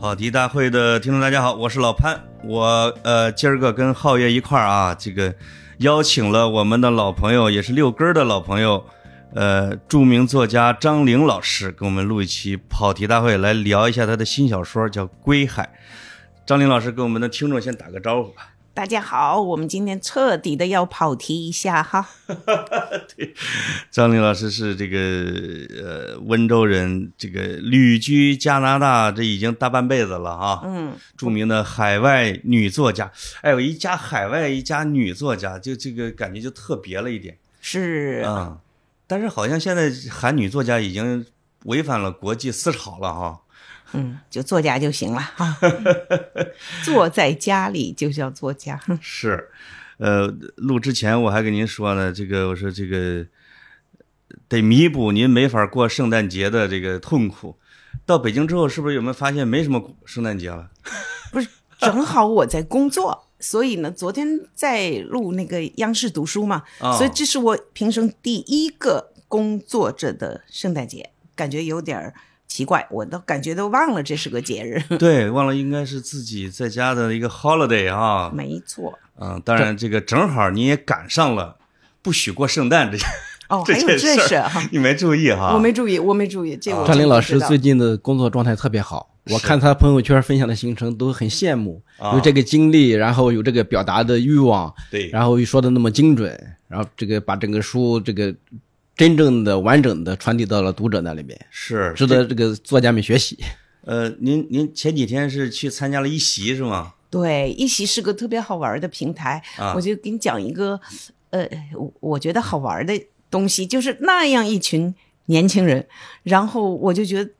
跑题大会的听众，大家好，我是老潘。我呃，今儿个跟浩爷一块儿啊，这个邀请了我们的老朋友，也是六根儿的老朋友，呃，著名作家张玲老师，跟我们录一期跑题大会，来聊一下他的新小说，叫《归海》。张玲老师跟我们的听众先打个招呼吧。大家好，我们今天彻底的要跑题一下哈。对，张玲老师是这个呃温州人，这个旅居加拿大，这已经大半辈子了哈。嗯，著名的海外女作家，哎我，一家海外一家女作家，就这个感觉就特别了一点是啊、但是好像现在喊女作家已经违反了国际思潮了哈。嗯，就作家就行了哈。坐在家里就叫作家。是，呃，录之前我还跟您说呢，这个我说这个得弥补您没法过圣诞节的这个痛苦。到北京之后，是不是有没有发现没什么圣诞节了？不是，正好我在工作，所以呢，昨天在录那个央视读书嘛，啊所以这是我平生第一个工作着的圣诞节，感觉有点儿奇怪，我都感觉都忘了这是个节日。对，忘了应该是自己在家的一个 holiday 啊。没错，嗯，当然这个正好你也赶上了不许过圣诞这哦，这还有这事哈。你没注意哈？我没注意，我没注意，这个张林老师最近的工作状态特别好，我看他朋友圈分享的行程都很羡慕，啊有这个经历，然后有这个表达的欲望，对，然后又说的那么精准，然后这个把整个书这个真正的完整的传递到了读者那里面，是值得这个作家们学习。呃，您您前几天是去参加了一席是吗？对，一席是个特别好玩的平台，啊我就给你讲一个，呃，我我觉得好玩的东西，就是那样一群年轻人，然后我就觉得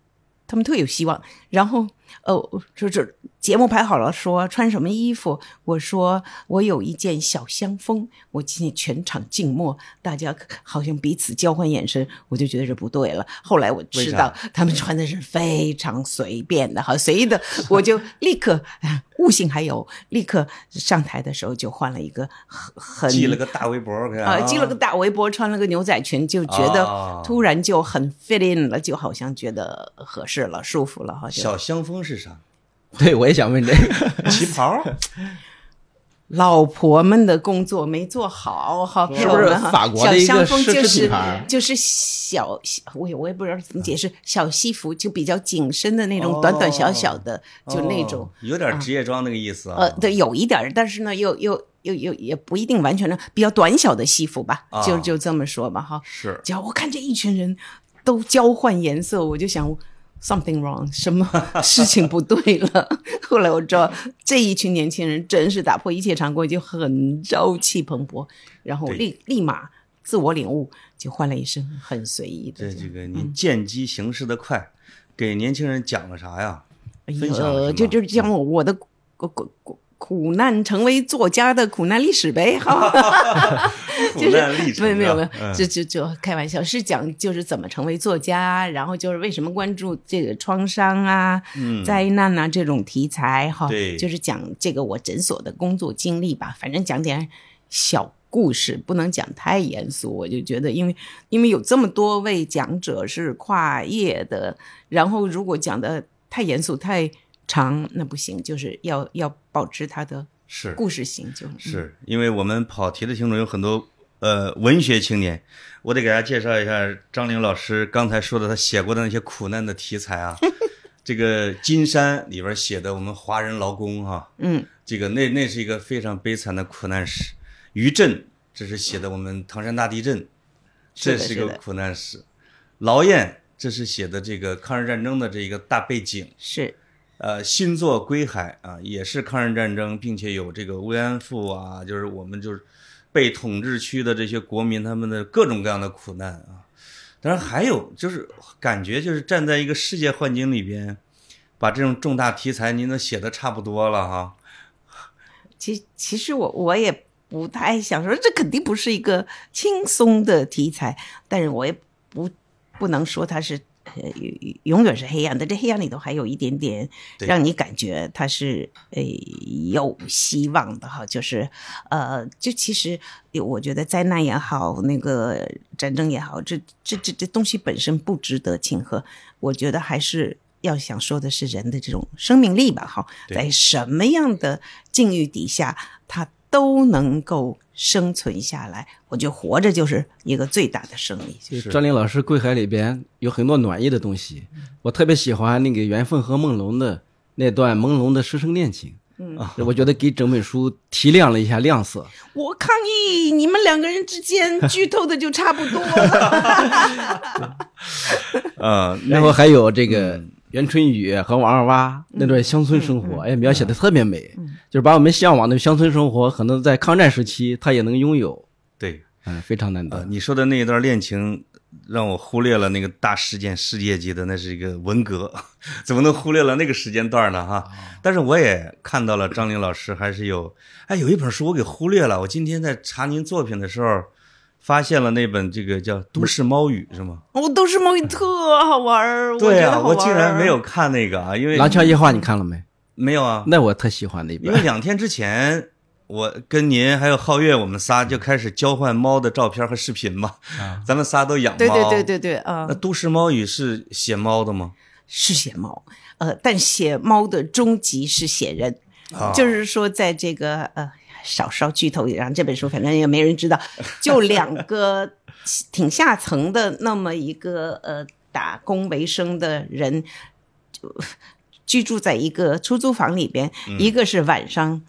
他们特有希望，然后呃，这这节目排好了，说穿什么衣服，我说我有一件小香风，我今天全场静默，大家好像彼此交换眼神，我就觉得这不对了。后来我知道他们穿的是非常随便的，好随意的，我就立刻啊悟性还有，立刻上台的时候就换了一个很很系了个大围脖啊，系了个大围脖，穿了个牛仔裙，就觉啊得突然就很 fit in 了，就好像觉得合适了、舒服了，好像。小香风是啥？对，我也想问这个，旗袍？老婆们的工作没做好，好朋是不是法国的一个小香风奢侈就是品牌？就是小，我也我也不知道怎么解释，小西服就比较紧身的那种，短短小小的，就那种。哦，有点职业装那个意思啊。呃，对，有一点，但是呢，又又又又也不一定完全的，比较短小的西服吧，啊。就就这么说吧，哈。是。只要我看这一群人都交换颜色，我就想 something wrong，什么事情不对了。后来我知道这一群年轻人真是打破一切常规，就很朝气蓬勃，然后立立马自我领悟，就换了一身很随意的这。这个嗯您见机行事的快，给年轻人讲了啥呀？哎分享了呦，什么就就是讲我我的苦苦苦苦难，成为作家的苦难历史呗，哈。苦 就是难历程没有没有没有啊，嗯这这这开玩笑，是讲就是怎么成为作家，然后就是为什么关注这个创伤啊、嗯灾难啊这种题材哈，对就是讲这个我诊所的工作经历吧，反正讲点小故事，不能讲太严肃。我就觉得，因为因为有这么多位讲者是跨业的，然后如果讲的太严肃太长，那不行，就是要要保持它的是故事性，就嗯是因为我们跑题的听众有很多呃文学青年，我得给大家介绍一下张玲老师刚才说的他写过的那些苦难的题材啊。这个《金山》里边写的我们华人劳工哈、嗯这个那那是一个非常悲惨的苦难史。余震，这是写的我们唐山大地震，这是一个苦难史。劳燕，这是写的这个抗日战争的这一个大背景。是呃，新作《归海》啊，也是抗日战争，并且有这个慰安妇啊，就是我们就是被统治区的这些国民他们的各种各样的苦难啊。当然还有就是感觉就是站在一个世界幻境里边，把这种重大题材您都写的差不多了哈。其其实我我也不太想说，这肯定不是一个轻松的题材，但是我也不不能说它是呃永永远是黑暗的，这黑暗里头还有一点点让你感觉它是呃有希望的哈，就是呃，就其实我觉得灾难也好，那个战争也好，这这这这东西本身不值得庆贺，我觉得还是要想说的是人的这种生命力吧，哈，在什么样的境遇底下，他都能够生存下来。我觉得活着就是一个最大的胜利。就是张琳老师《归海》里边有很多暖意的东西，我特别喜欢那个袁凤和梦龙的那段朦胧的师生恋情。嗯，我觉得给整本书提亮了一下亮色。我抗议，你们两个人之间剧透的就差不多了。呃 然后还有这个袁春雨和王二娃那段乡村生活，哎，描写的特别美，就是把我们向往的乡村生活，可能在抗战时期他也能拥有，对，嗯，非常难呃，得。你说的那一段恋情，让我忽略了那个大事件，世界级的，那是一个文革，怎么能忽略了那个时间段呢？哈，但是我也看到了张玲老师还是有，哎，有一本书我给忽略了，我今天在查您作品的时候，发现了那本这个叫《都市猫语》，是吗？哦都市猫语特好玩儿，对啊，我竟然没有看那个啊，因为廊桥夜话你看了没？没有啊，那我特喜欢那本因为。两天之前，我跟您还有皓月，我们仨就开始交换猫的照片和视频嘛。咱们仨都养猫。对对对对对，啊、那都市猫语是写猫的吗？是写猫，呃，但写猫的终极是写人，啊就是说在这个呃少烧剧透，然后这本书反正也没人知道，就两个 挺下层的那么一个呃打工为生的人，就居住在一个出租房里边，一个是晚上。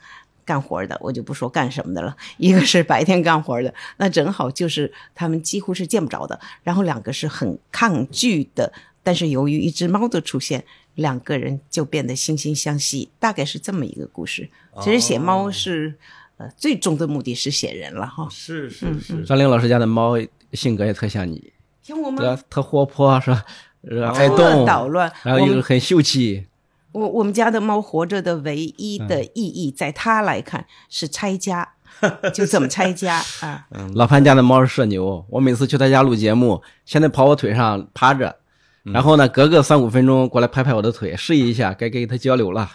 干活的，我就不说干什么的了。一个是白天干活的，那正好就是他们几乎是见不着的。然后两个是很抗拒的，但是由于一只猫的出现，两个人就变得惺惺相惜，大概是这么一个故事。其实写猫是，呃，最终的目的是写人了哈。是是是，张玲老师家的猫性格也特像你，像我对吧们？特活泼是吧？是吧爱捣乱，然后又很秀气。我我们家的猫活着的唯一的意义，在它来看是拆家，就怎么拆家啊？老潘家的猫是社牛，我每次去他家录节目，现在跑我腿上趴着，然后呢，隔个三五分钟过来拍拍我的腿，示意一下该跟他交流了。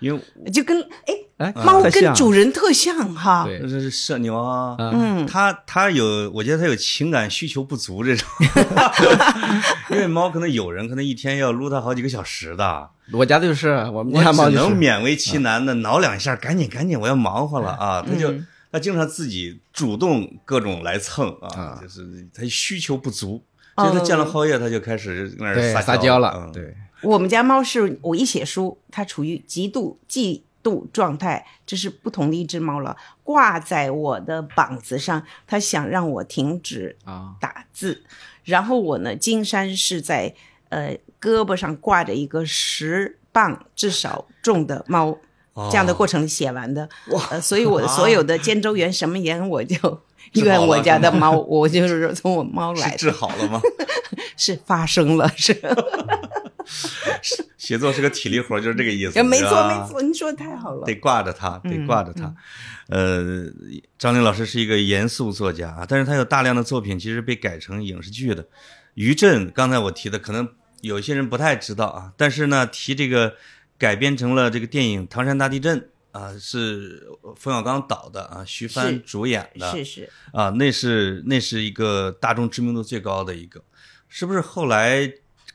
因为就跟哎，哎，猫跟主人特像哈。对。这是社牛啊，嗯，它它有，我觉得它有情感需求不足这种，因为猫可能有人可能一天要撸它好几个小时的，我家就是我们家猫就是。能勉为其难的挠两下，赶紧赶紧，我要忙活了啊！它就它经常自己主动各种来蹭啊，就是它需求不足，所以它见了皓月，它就开始那儿撒撒娇了，嗯，对，我们家猫是我一写书，它处于极度嫉妒状态，这是不同的一只猫了，挂在我的膀子上，它想让我停止啊打字。然后我呢，金山是在呃胳膊上挂着一个十磅至少重的猫，这样的过程写完的。呃，所以我的所有的 肩周炎什么炎，我就治好了怨我家的猫，我就是从我猫来的，治好了吗？是发生了，是。写作是个体力活，就是这个意思。没错没错，你说的太好了。得挂着他，得挂着他。呃，张琳老师是一个严肃作家啊，但是他有大量的作品其实被改成影视剧的。余震，刚才我提的，可能有些人不太知道啊，但是呢，提这个改编成了这个电影《唐山大地震》啊，是冯小刚导的啊，徐帆主演的是是，啊，那是那是一个大众知名度最高的一个，是不是？后来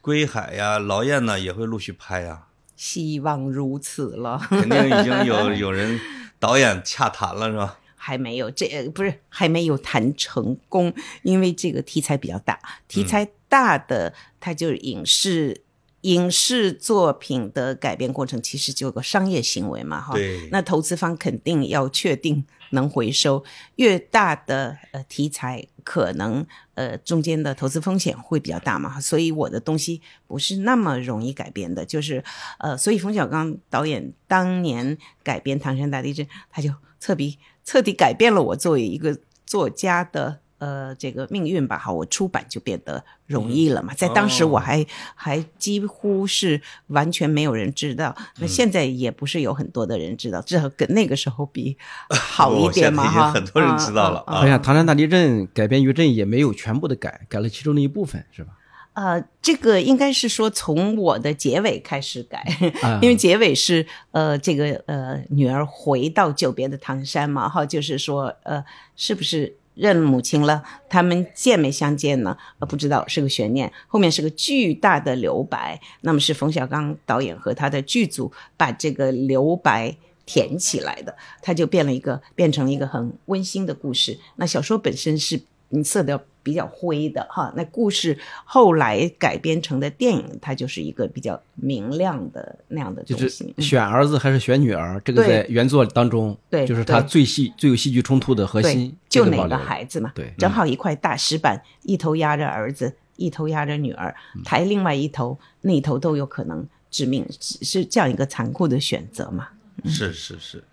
归海呀、劳燕呢也会陆续拍呀、希望如此了。肯定已经有 有人导演洽谈了，是吧？还没有这呃不是还没有谈成功，因为这个题材比较大，题材大的它就是影视。影视作品的改编过程其实就有个商业行为嘛，哈。对那投资方肯定要确定能回收，越大的呃题材，可能呃中间的投资风险会比较大嘛，所以我的东西不是那么容易改编的，就是呃，所以冯小刚导演当年改编《唐山大地震》，他就彻底彻底改变了我作为一个作家的。呃，这个命运吧，哈，我出版就变得容易了嘛。在当时，我还、还几乎是完全没有人知道，那现在也不是有很多的人知道，至少跟那个时候比好一点嘛，哈。很多人知道了好像《唐山大地震》改编余震也没有全部的改，改了其中的一部分，是吧？呃，这个应该是说从我的结尾开始改，啊 因为结尾是呃这个呃女儿回到久别的唐山嘛，哈，就是说呃是不是认母亲了，他们见没相见呢？呃，不知道是个悬念。后面是个巨大的留白，那么是冯小刚导演和他的剧组把这个留白填起来的，他就变了一个，变成了一个很温馨的故事。那小说本身是嗯色调比较灰的哈，那故事后来改编成的电影，它就是一个比较明亮的那样的就是东西。选儿子还是选女儿，这个在原作当中，对就是他最戏最有戏剧冲突的核心，，就哪个孩子嘛，对正好一块大石板，一头压着儿子，一头压着女儿，嗯抬另外一头，那一头都有可能致命，是是这样一个残酷的选择嘛？是是是，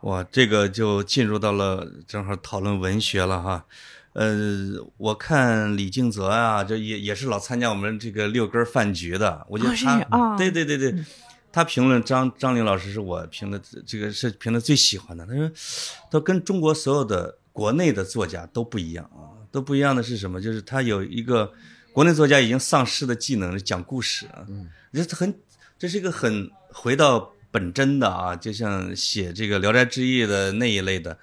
哇，这个就进入到了正好讨论文学了哈。呃，我看李敬泽啊，就也也是老参加我们这个六根饭局的，我觉他，哦对对对对，他评论张张玲老师是我评的这个是评的最喜欢的。他说，他跟中国所有的国内的作家都不一样啊，都不一样的是什么？就是他有一个国内作家已经丧失的技能，讲故事啊，嗯，这很这是一个很回到本真的啊，就像写这个《聊斋志异》的那一类的。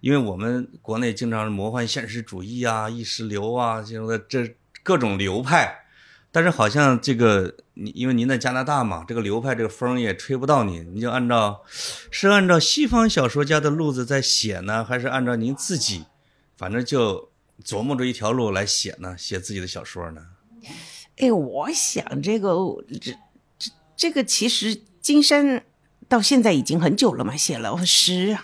因为我们国内经常是魔幻现实主义啊、意识流啊这种的这各种流派，但是好像这个你因为您在加拿大嘛，这个流派这个风也吹不到你，你就按照是按照西方小说家的路子在写呢，还是按照您自己，反正就琢磨着一条路来写呢？写自己的小说呢？哎，我想这个这这这个其实金山到现在已经很久了嘛，写了十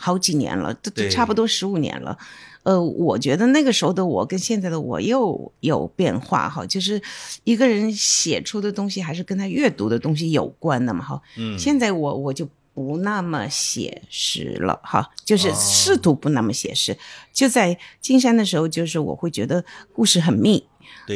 好几年了，都都差不多十五年了。呃，我觉得那个时候的我跟现在的我又有变化哈，就是一个人写出的东西还是跟他阅读的东西有关的嘛哈。嗯，现在我我就不那么写实了哈，就是哦试图不那么写实。就在金山的时候，就是我会觉得故事很密，对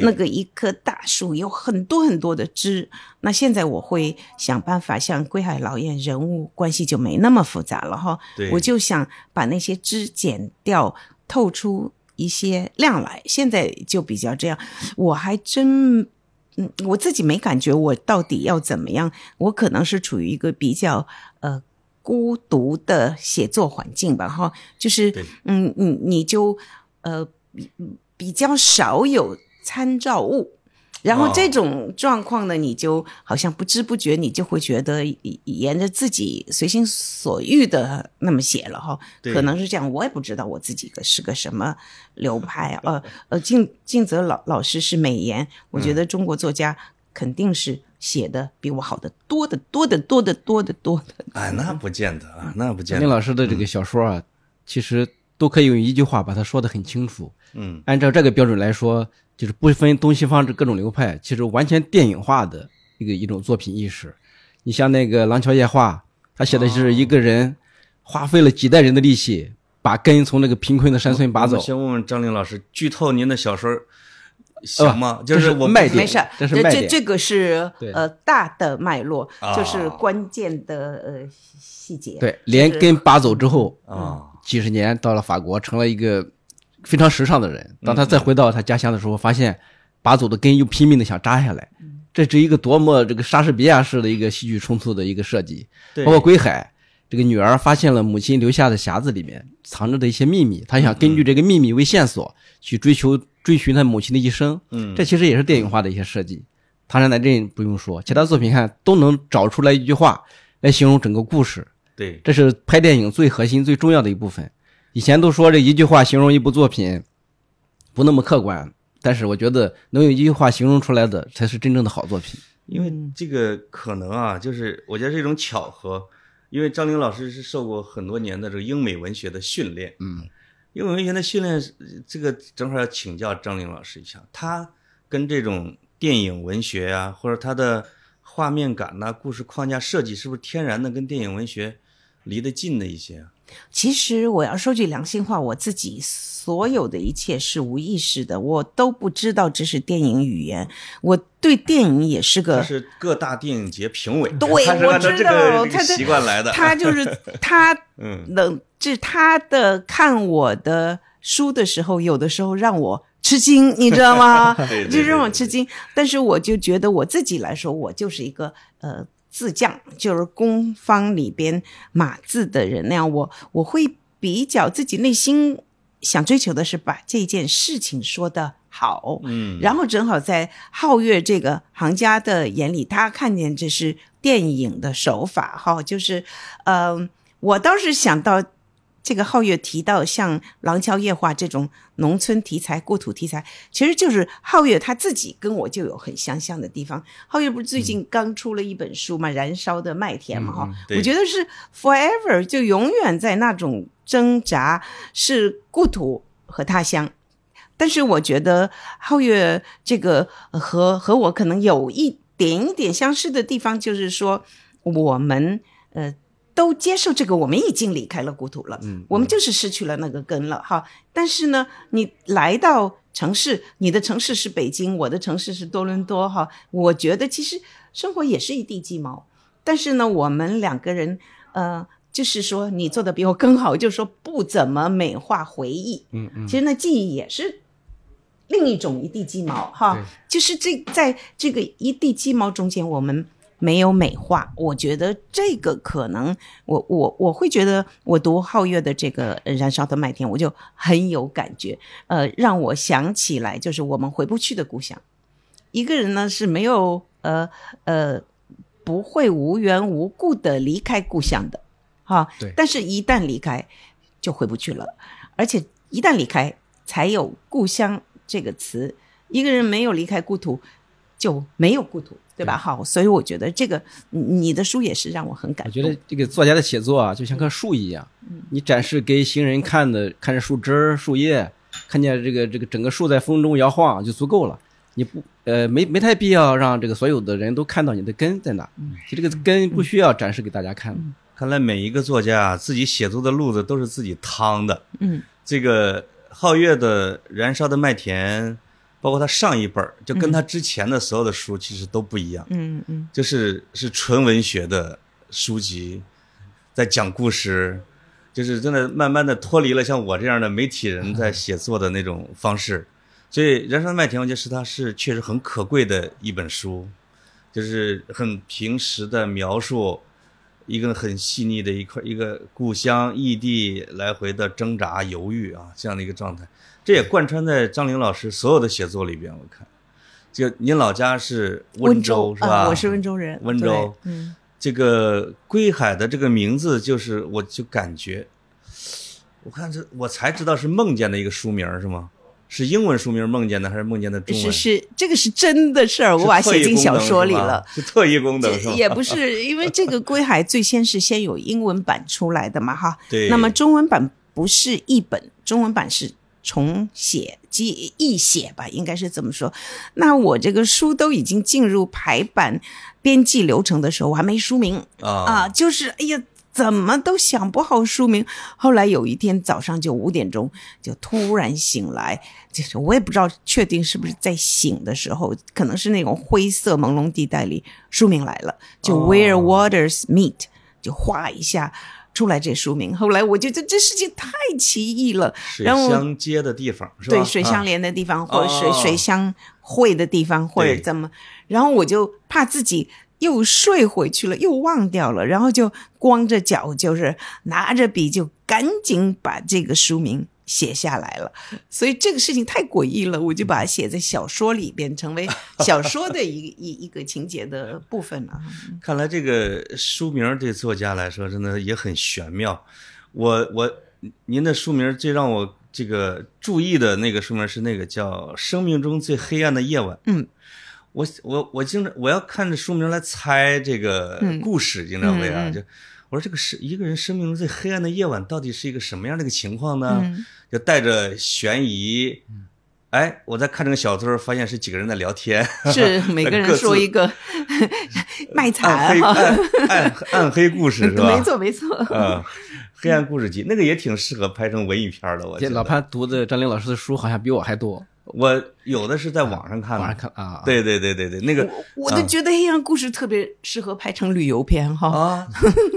那个一棵大树有很多很多的枝。那现在我会想办法，像归海老燕人物关系就没那么复杂了哈，我就想把那些枝剪掉，透出一些亮来。现在就比较这样，我还真。嗯，我自己没感觉我到底要怎么样，我可能是处于一个比较呃孤独的写作环境吧，哈，就是嗯，你你就呃比比较少有参照物，然后哦。这种状况呢，你就好像不知不觉你就会觉得沿着自己随心所欲的那么写了哈，可能是这样，我也不知道我自己个是个什么流派，呃呃，静静泽老老师是美言，我觉得中国作家肯定是写的比我好的多的多的多的多的多的，哎，那不见得啊，那不见林得。老师的这个小说啊，其实都可以用一句话把它说得很清楚。嗯，按照这个标准来说，就是不分东西方这各种流派，其实完全电影化的一个一种作品意识。你像那个《廊桥夜话》，他写的是一个人花费了几代人的力气，把根从那个贫困的山村拔走。先问问张玲老师，剧透您的小说行吗？就是我卖点没事，这是这这个是呃大的脉络，啊就是关键的呃细节，对，连根拔走之后，啊，几十年到了法国，成了一个非常时尚的人。当他再回到他家乡的时候，发现拔走的根又拼命的想扎下来，这是一个多么这个莎士比亚式的一个戏剧冲突的一个设计。对包括归海，这个女儿发现了母亲留下的匣子里面藏着的一些秘密，她想根据这个秘密为线索去追求追寻她母亲的一生。嗯，这其实也是电影化的一些设计。唐山南镇不用说，其他作品看都能找出来一句话来形容整个故事。对这是拍电影最核心、最重要的一部分。以前都说这一句话形容一部作品不那么客观，但是我觉得能用一句话形容出来的才是真正的好作品。因为这个可能啊，就是我觉得是一种巧合，因为张玲老师是受过很多年的这个英美文学的训练，嗯，英美文学的训练，这个正好要请教张玲老师一下，他跟这种电影文学啊，或者他的画面感呐、故事框架设计，是不是天然的跟电影文学离得近的一些啊？其实我要说句良心话，我自己所有的一切是无意识的，我都不知道这是电影语言。我对电影也是他个，是各大电影节评委，对我知道他的习惯来的，他就是 他嗯的，这他的看我的书的时候，有的时候让我吃惊，你知道吗？对对就让我吃惊。但是我就觉得我自己来说，我就是一个呃字匠，就是工坊里边码字的人那样，我我会比较自己内心想追求的是把这件事情说的好，嗯，然后正好在皓月这个行家的眼里，他看见这是电影的手法，哈，就是，嗯、我倒是想到这个皓月提到像《廊桥夜话》这种农村题材、故土题材，其实就是皓月他自己跟我就有很相像的地方。皓月不是最近刚出了一本书嘛，燃烧的麦田》嘛，哈、对我觉得是 forever 就永远在那种挣扎，是故土和他乡。但是我觉得皓月这个呃和和我可能有一点一点相似的地方，就是说我们呃都接受这个，我们已经离开了故土了，嗯我们就是失去了那个根了哈。但是呢，你来到城市，你的城市是北京，我的城市是多伦多哈，我觉得其实生活也是一地鸡毛，但是呢，我们两个人呃。就是说，你做的比我更好，就是说不怎么美化回忆。嗯嗯，其实那，记忆也是另一种一地鸡毛哈，就是这在这个一地鸡毛中间，我们没有美化。我觉得这个可能，我我我会觉得，我读皓月的这个《燃烧的麦田》，我就很有感觉，呃，让我想起来就是我们回不去的故乡。一个人呢是没有呃呃不会无缘无故的离开故乡的，哈，对但是一旦离开，就回不去了，而且一旦离开，才有故乡这个词。一个人没有离开故土，就没有故土，对吧？好，所以我觉得这个你你的书也是让我很感动。我觉得这个作家的写作啊，就像棵树一样，你展示给行人看的，看着树枝儿、树叶，看见这个这个整个树在风中摇晃就足够了。你不呃没没太必要让这个所有的人都看到你的根在哪，其实这个根不需要展示给大家看。看来每一个作家啊，自己写作的路子都是自己趟的。嗯，这个皓月的《燃烧的麦田》，包括他上一本儿，就跟他之前的所有的书其实都不一样，嗯嗯。就是是纯文学的书籍，在讲故事，就是真的慢慢的脱离了像我这样的媒体人在写作的那种方式。所以《人生的麦田》，我觉得是他是确实很可贵的一本书，就是很平实的描述一个很细腻的一块一个故乡异地来回的挣扎犹豫啊这样的一个状态，这也贯穿在张玲老师所有的写作里边。我看，就您老家是温州是吧？啊我是温州人。温州嗯这个归海的这个名字，就是我就感觉，我看这我才知道是梦见的一个书名是吗？是英文书名梦见的，还是梦见的中文？是是，这个是真的事儿，我把它写进小说里了。是特异功能是吧？也不是，因为这个《归海》最先是先有英文版出来的嘛，哈。对。那么中文版不是译本，中文版是重写即译写吧，应该是这么说。那我这个书都已经进入排版编辑流程的时候，我还没书名啊啊，就是哎呀。怎么都想不好书名，后来有一天早上就五点钟，就突然醒来，就是我也不知道确定是不是在醒的时候，可能是那种灰色朦胧地带里，书名来了，就哦 Where Waters Meet，、就画一下出来这书名。后来我觉得这事情太奇异了，水然后相接的地方是吧？对水相啊连的地方，或者水、哦水相会的地方，或者怎么，然后我就怕自己又睡回去了，又忘掉了，然后就光着脚，就是拿着笔就赶紧把这个书名写下来了。所以这个事情太诡异了，我就把它写在小说里边，成为 小说的一一一个情节的部分了。看来这个书名对作家来说真的也很玄妙。我我您的书名最让我这个注意的那个书名是那个叫《生命中最黑暗的夜晚》。嗯，我我我经常我要看着书名来猜这个嗯故事，经常会啊，就我说这个是一个人生命中最黑暗的夜晚到底是一个什么样的一个情况呢？嗯就带着悬疑。哎，我在看这个小说，发现是几个人在聊天，是每 个人说一个 卖暗惨暗暗暗黑故事是吧？没 错没错。嗯，黑暗故事集那个也挺适合拍成文艺片的，我觉得。老潘读的张玲老师的书好像比我还多，我有的是在网上看网上的，看啊。，对对对对对，那个我都觉得黑暗故事特别适合拍成旅游片哈。啊，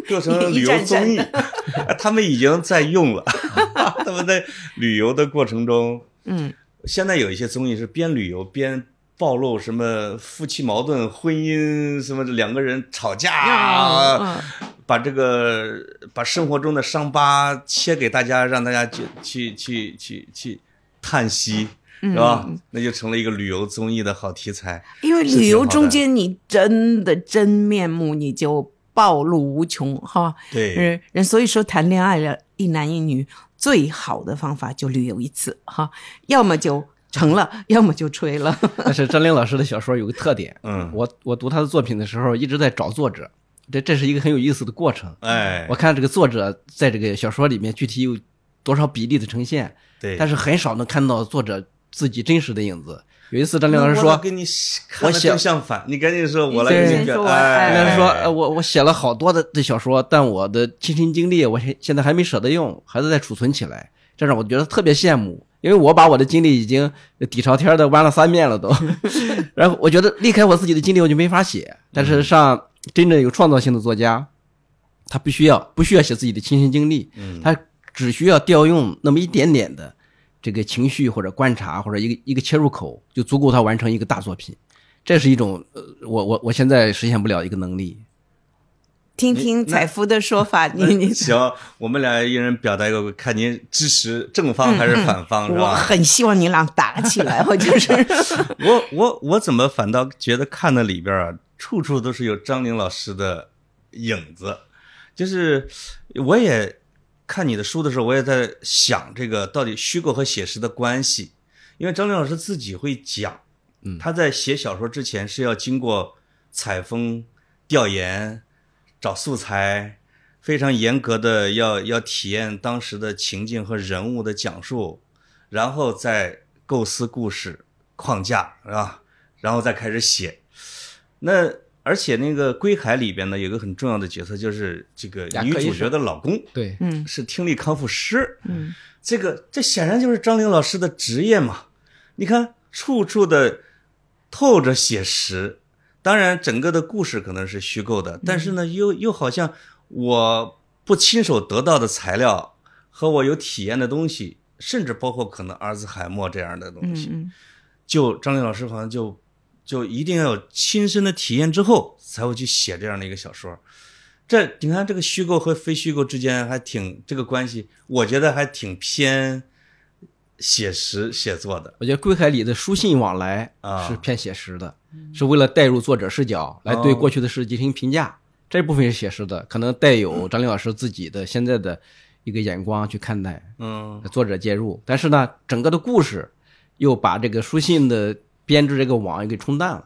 做成旅游综艺，他们已经在用了，他们在旅游的过程中，嗯，现在有一些综艺是边旅游边暴露什么夫妻矛盾、婚姻什么两个人吵架把这个把生活中的伤疤切给大家，让大家去去去去去叹息，是吧？那就成了一个旅游综艺的好题材。因为旅游中间你真的真面目你就暴露无穷哈。对，人人所以说谈恋爱了，一男一女最好的方法就旅游一次哈，要么就成了，要么就吹了。但是张玲老师的小说有个特点，嗯，我我读他的作品的时候一直在找作者，这这是一个很有意思的过程。哎我，看这个作者在这个小说里面具体有多少比例的呈现，对，但是很少能看到作者自己真实的影子。有一次张亮老师说，我跟你看的写正相反，你赶紧说，我来给你说完哎，张玲说，呃我我写了好多的的小说，但我的亲身经历我现现在还没舍得用，还是在储存起来，这让我觉得特别羡慕。因为我把我的经历已经底朝天的弯了三遍了都，然后我觉得离开我自己的经历我就没法写。但是上真正有创造性的作家，他不需要不需要写自己的亲身经历，嗯他只需要调用那么一点点的这个情绪或者观察或者一个一个切入口，就足够他完成一个大作品。这是一种呃，我我我现在实现不了一个能力。听听采夫的说法，你你行，我们俩一人表达一个，看您支持正方还是反方，是我吧？很希望你俩打起来，我就是。我我我怎么反倒觉得看的里边啊，处处都是有张玲老师的影子，就是我也看你的书的时候，我也在想这个到底虚构和写实的关系，因为张玲老师自己会讲，嗯他在写小说之前是要经过采风、调研、找素材。非常严格的要要体验当时的情境和人物的讲述，然后再构思故事框架，是吧？然后再开始写。那而且那个《归海》里边呢，有个很重要的角色，就是这个女主角的老公对，嗯是听力康复师。嗯，这个这显然就是张玲老师的职业嘛。你看，处处的透着写实。当然，整个的故事可能是虚构的，但是呢，又又好像我不亲手得到的材料和我有体验的东西，甚至包括可能阿尔兹海默这样的东西，嗯就张玲老师好像就就一定要有亲身的体验之后才会去写这样的一个小说。这你看，这个虚构和非虚构之间还挺这个关系，我觉得还挺偏写实写作的。我觉得《归海》里的书信往来啊是偏写实的，是为了带入作者视角来对哦过去的事进行评价，这部分是写实的，可能带有张玲老师自己的现在的一个眼光去看待，嗯作者介入。但是呢，整个的故事又把这个书信的编织这个网也给冲淡了。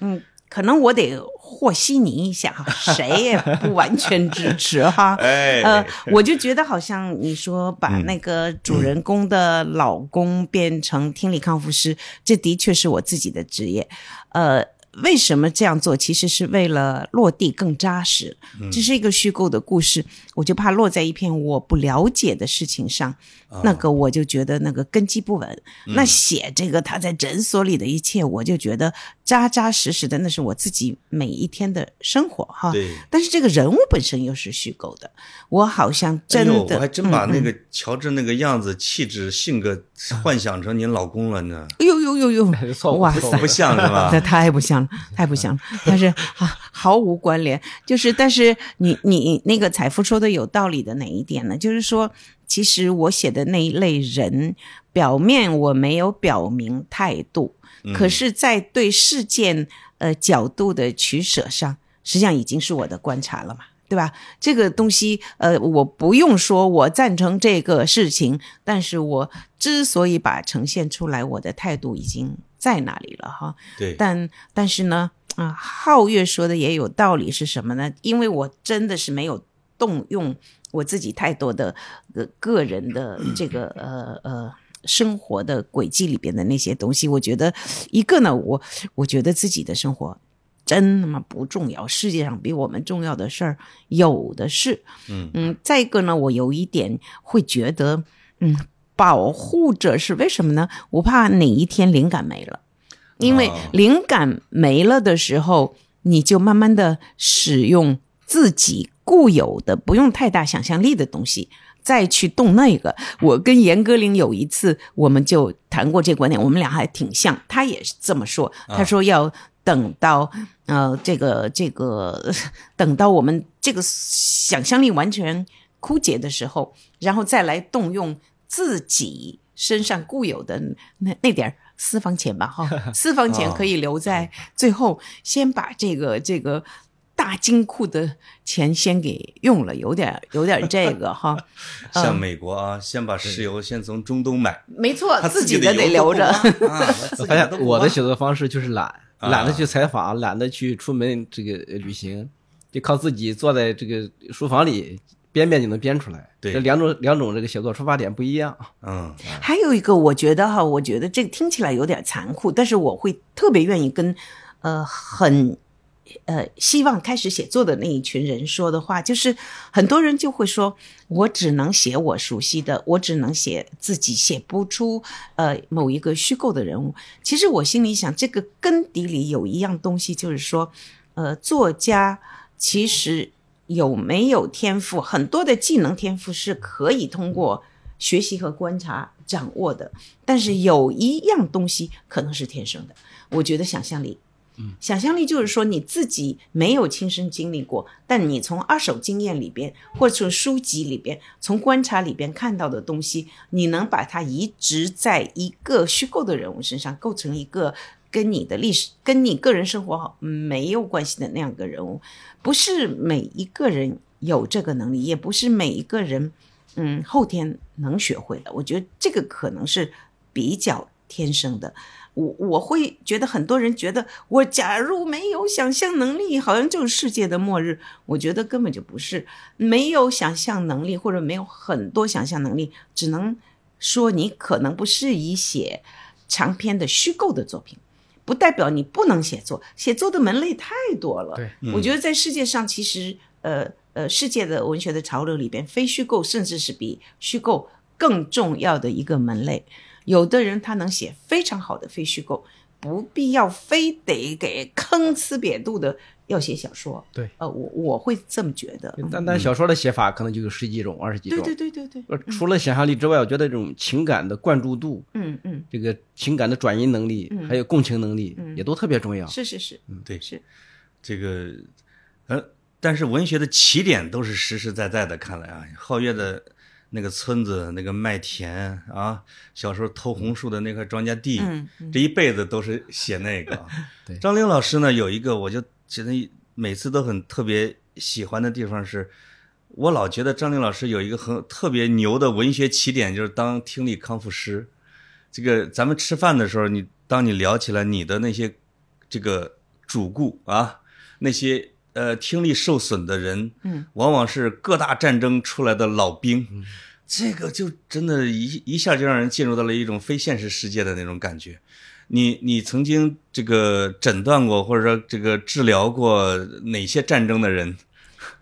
嗯，可能我得和稀泥一下哈，谁也不完全支持哈。哎，呃，我就觉得好像你说把嗯那个主人公的老公变成听力康复师，这的确是我自己的职业。呃，为什么这样做？其实是为了落地更扎实。嗯这是一个虚构的故事，我就怕落在一片我不了解的事情上，那个我就觉得那个根基不稳。那写这个他在诊所里的一切，我就觉得扎扎实实的，那是我自己每一天的生活哈。对。但是这个人物本身又是虚构的，我好像真的，我还真 把嗯那个乔治那个样子、气质、性格 幻想成您老公了呢，哎呦呦呦呦，错 哇塞不像是吧？那太不像了，太不像了。但是啊，毫无关联。就是，但是你你那个采夫说的有道理的哪一点呢？就是说，其实我写的那一类人，表面我没有表明态度，可是，在对事件呃角度的取舍上，实际上已经是我的观察了嘛。对吧？这个东西，呃，我不用说，我赞成这个事情，但是我之所以把呈现出来，我的态度已经在那里了哈。对，但但是呢，啊，皓月说的也有道理，是什么呢？因为我真的是没有动用我自己太多的呃个人的 这个呃呃生活的轨迹里边的那些东西，我觉得一个呢，我我觉得自己的生活。真他妈不重要，世界上比我们重要的事儿有的是。嗯嗯，再一个呢，我有一点会觉得，嗯，保护者是为什么呢？我怕哪一天灵感没了，因为哦灵感没了的时候，你就慢慢的使用自己固有的、不用太大想象力的东西。再去动那个，我跟严歌苓有一次，我们就谈过这个观点，我们俩还挺像。他也是这么说，他说要等到呃这个这个 等到我们这个想象力完全枯竭的时候，然后再来动用自己身上固有的那那点儿私房钱吧，哈，私房钱可以留在最后，先把这个这个大金库的钱先给用了，有点有点这个哈，像美国啊，先把石油先从中东买，没错，他自的己的得留着。发现我的写写作方式就是懒，啊。懒得去采访，懒得去出门这个呃旅行，就靠自己坐在这个书房里编编就能编出来。对。这两种两种这个写作出发点不一样。嗯。还有一个，我觉得哈，我觉得这个听起来有点残酷，但是我会特别愿意跟呃很呃希望开始写作的那一群人说的话，就是很多人就会说，我只能写我熟悉的，我只能写自己，写不出呃某一个虚构的人物。其实我心里想，这个根底里有一样东西，就是说，呃，作家其实有没有天赋，很多的技能天赋是可以通过学习和观察掌握的，但是有一样东西可能是天生的，我觉得想象力。想象力就是说你自己没有亲身经历过，但你从二手经验里边，或者从书籍里边，从观察里边看到的东西，你能把它移植在一个虚构的人物身上，构成一个跟你的历史、跟你个人生活没有关系的那样一个人物。不是每一个人有这个能力，也不是每一个人嗯后天能学会的。我觉得这个可能是比较天生的。我我会觉得很多人觉得我假如没有想象能力，好像就是世界的末日。我觉得根本就不是，没有想象能力或者没有很多想象能力，只能说你可能不适宜写长篇的虚构的作品，不代表你不能写作。写作的门类太多了。对，我觉得在世界上其实呃呃世界的文学的潮流里边，非虚构甚至是比虚构更重要的一个门类。有的人他能写非常好的非虚构，不必要非得给坑呲瘪肚的要写小说。对，呃，我我会这么觉得。单单小说的写法可能就有十几种、二十几种。对对对对对，呃除了想象力之外，我觉得这种情感的灌注度，嗯嗯，这个情感的转移能力，还有共情能力，也都特别重要。是是是，嗯对是，这个呃，但是文学的起点都是实实在在的。看来啊，皓月的那个村子、那个麦田啊，小时候偷红薯的那块庄稼地，嗯这一辈子都是写那个。对张玲老师呢有一个，我就觉得每次都很特别喜欢的地方是，我老觉得张玲老师有一个很特别牛的文学起点，就是当听力康复师。这个咱们吃饭的时候，你当你聊起来你的那些这个主顾啊，那些呃听力受损的人，嗯，往往是各大战争出来的老兵，这个就真的一一下就让人进入到了一种非现实世界的那种感觉。你你曾经这个诊断过或者说这个治疗过哪些战争的人？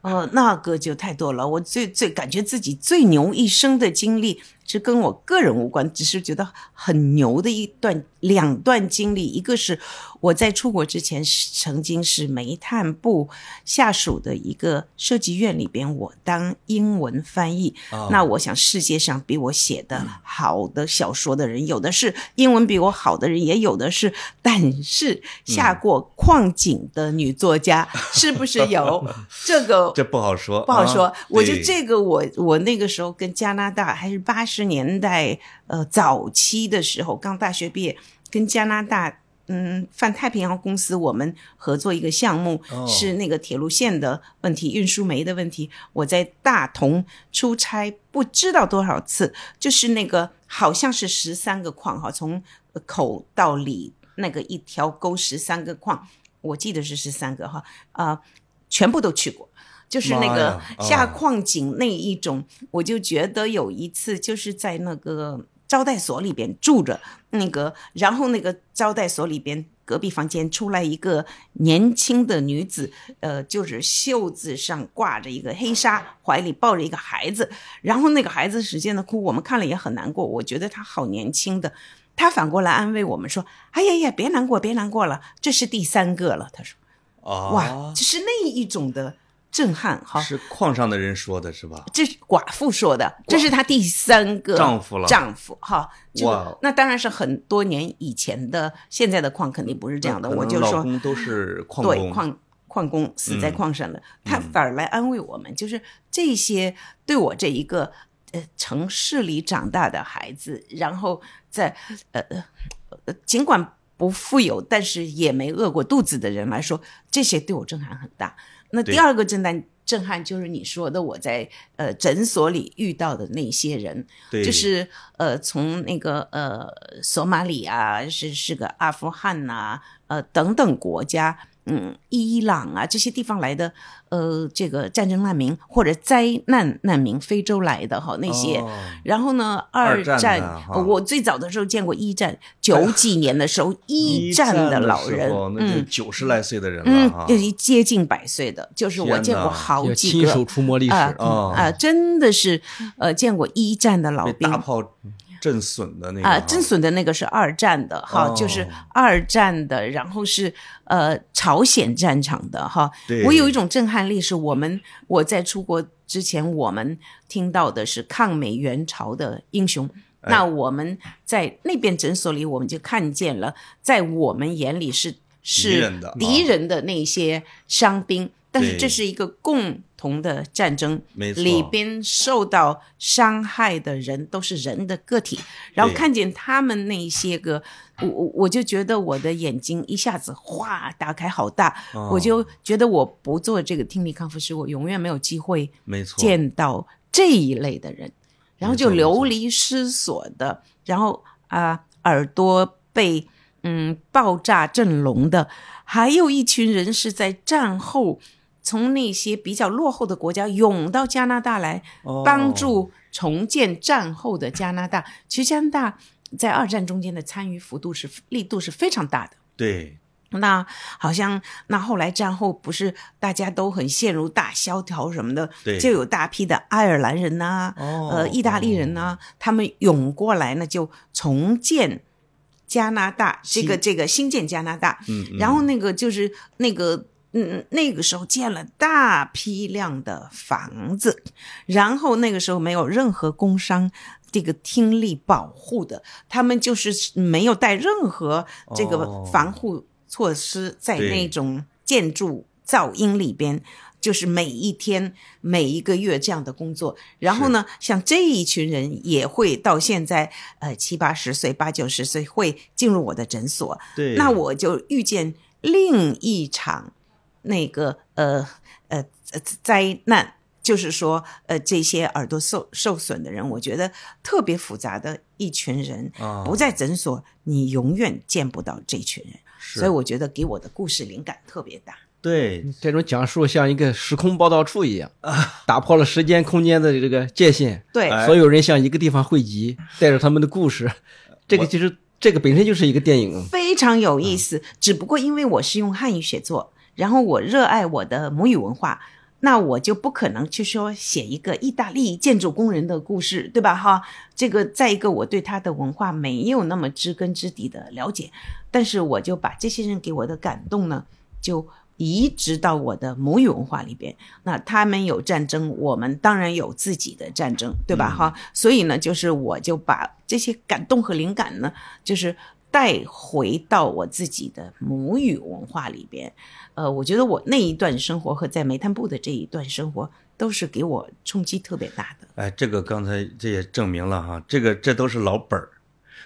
哦，那个就太多了。我最最感觉自己最牛一生的经历，是跟我个人无关，只是觉得很牛的一段两段经历。一个是我在出国之前是曾经是煤炭部下属的一个设计院里边，我当英文翻译。哦那我想世界上比我写的好的小说的人，有的是英文比我好的人，也有的是，但是下过矿井的女作家，是不是有？这个 这不好说，不好说。啊我就这个我我那个时候跟加拿大还是八十年代呃早期的时候，刚大学毕业，跟加拿大。嗯，泛太平洋公司我们合作一个项目，哦是那个铁路线的问题，运输煤的问题。我在大同出差不知道多少次，就是那个好像是十三个矿哈，从口到里那个一条沟十三个矿，我记得是十三个哈啊、全部都去过。就是那个下矿井那一种，我就觉得有一次就是在那个招待所里边住着，那个然后那个招待所里边隔壁房间出来一个年轻的女子，呃，就是袖子上挂着一个黑纱，怀里抱着一个孩子，然后那个孩子使劲的哭，我们看了也很难过，我觉得她好年轻的。他反过来安慰我们说：“哎呀呀，别难过，别难过了，这是第三个了。”他说。啊，哇，就是那一种的震撼哈。是矿上的人说的是吧？这是寡妇说的，这是她第三个丈夫了丈夫哈，这哇个那当然是很多年以前的，现在的矿肯定不是这样的。我就说，公都是矿工，对矿矿工死在矿上的，他反而来安慰我们，就是这些对我这一个呃城市里长大的孩子，然后在呃呃尽管不富有，但是也没饿过肚子的人来说，这些对我震撼很大。那第二个震撼震撼就是你说的，我在呃诊所里遇到的那些人，对，就是呃，从那个呃索马里啊，是是个阿富汗呐、呃等等国家，嗯，伊朗啊这些地方来的，呃，这个战争难民或者灾难难民，非洲来的哈那些。哦然后呢，二战我最早的时候见过一战，九几年的时候，一战的老人那就嗯九十来岁的人了嗯哈，，就是接近百岁的，就是我见过好几个亲手触摸历史。啊哦啊，真的是呃见过一战的老兵大炮震损的那个啊，哈。震损的那个是二战的哈，哦。就是二战的，然后是呃朝鲜战场的哈。我有一种震撼力，是我们我在出国之前，我们听到的是抗美援朝的英雄。哎。那我们在那边诊所里，我们就看见了，在我们眼里是是敌人的那些伤兵，但是这是一个共同的战争，没错。里边受到伤害的人都是人的个体，然后看见他们那些个，我我我就觉得我的眼睛一下子哗打开好大，哦。我就觉得我不做这个听力康复师，我永远没有机会没错，见到这一类的人，然后就流离失所的，然后啊、耳朵被嗯爆炸震聋的，还有一群人是在战后从那些比较落后的国家涌到加拿大来，哦帮助重建战后的加拿大。其实加拿大在二战中间的参与幅度是力度是非常大的。对那好像那后来战后不是大家都很陷入大萧条什么的，就有大批的爱尔兰人呐、哦呃，意大利人呐、他们涌过来呢，就重建加拿大，这个这个新建加拿大，嗯嗯然后那个就是那个。嗯，那个时候建了大批量的房子，然后那个时候没有任何工伤这个听力保护的，他们就是没有带任何这个哦。防护措施在那种建筑噪音里边，就是每一天、每一个月这样的工作。然后呢，像这一群人也会到现在呃七八十岁、八九十岁会进入我的诊所，对，那我就遇见另一场那个呃呃呃灾难。就是说，呃，这些耳朵受受损的人，我觉得特别复杂的一群人，啊不在诊所，你永远见不到这群人。所以我觉得给我的故事灵感特别大。对这种讲述像一个时空报道处一样，打破了时间空间的这个界限，对，哎所有人向一个地方汇集，带着他们的故事。这个其实这个本身就是一个电影，非常有意思。只不过因为我是用汉语写作，然后我热爱我的母语文化，那我就不可能去说写一个意大利建筑工人的故事，对吧？哈，这个再一个，我对他的文化没有那么知根知底的了解，但是我就把这些人给我的感动呢，就。移植到我的母语文化里边，那他们有战争，我们当然有自己的战争，对吧？哈、所以呢，就是我就把这些感动和灵感呢，就是带回到我自己的母语文化里边。呃，我觉得我那一段生活和在煤炭部的这一段生活，都是给我冲击特别大的。哎，这个刚才这也证明了哈，这个这都是老本儿。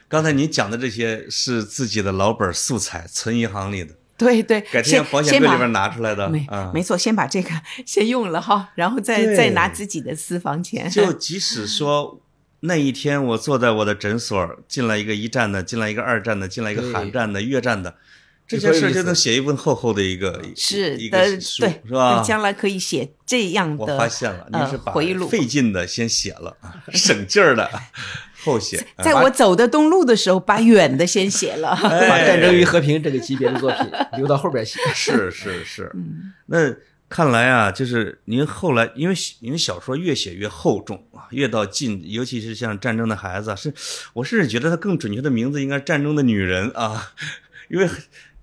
刚才您讲的这些是自己的老本儿素材，存银行里的，对对，改天保险柜里边拿出来的没错，先把这个 先用了哈，然后再再拿自己的私房钱。就即使说那一天我坐在我的诊所，进来一个一战的，进来一个二战的，进来一个对韩战的、越战的，这些事儿就能写一份厚厚的一个是一个，书，对，是吧对？将来可以写这样的我的。发现了，您呃是把费劲的先写了，省劲儿的 后写。在我走的东路的时候，把远的先写了。把哎《战争与和平》这个级别的作品留到后边写。是是是，嗯那看来啊，就是您后来，因为您小说越写越厚重啊，越到近，尤其是像《战争的孩子》，是我甚至觉得它更准确的名字应该是《战争的女人》啊，因为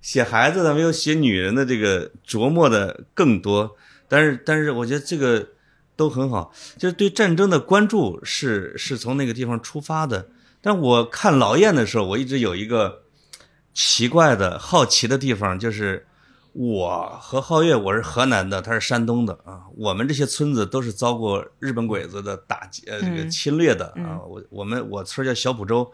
写孩子的没有写女人的这个琢磨的更多。但是但是我觉得这个都很好，就是对战争的关注是是从那个地方出发的。但我看老燕的时候，我一直有一个奇怪的好奇的地方，就是我和皓月，我是河南的，他是山东的啊，我们这些村子都是遭过日本鬼子的打击呃这个嗯侵略的啊。我我们我村叫小浦州，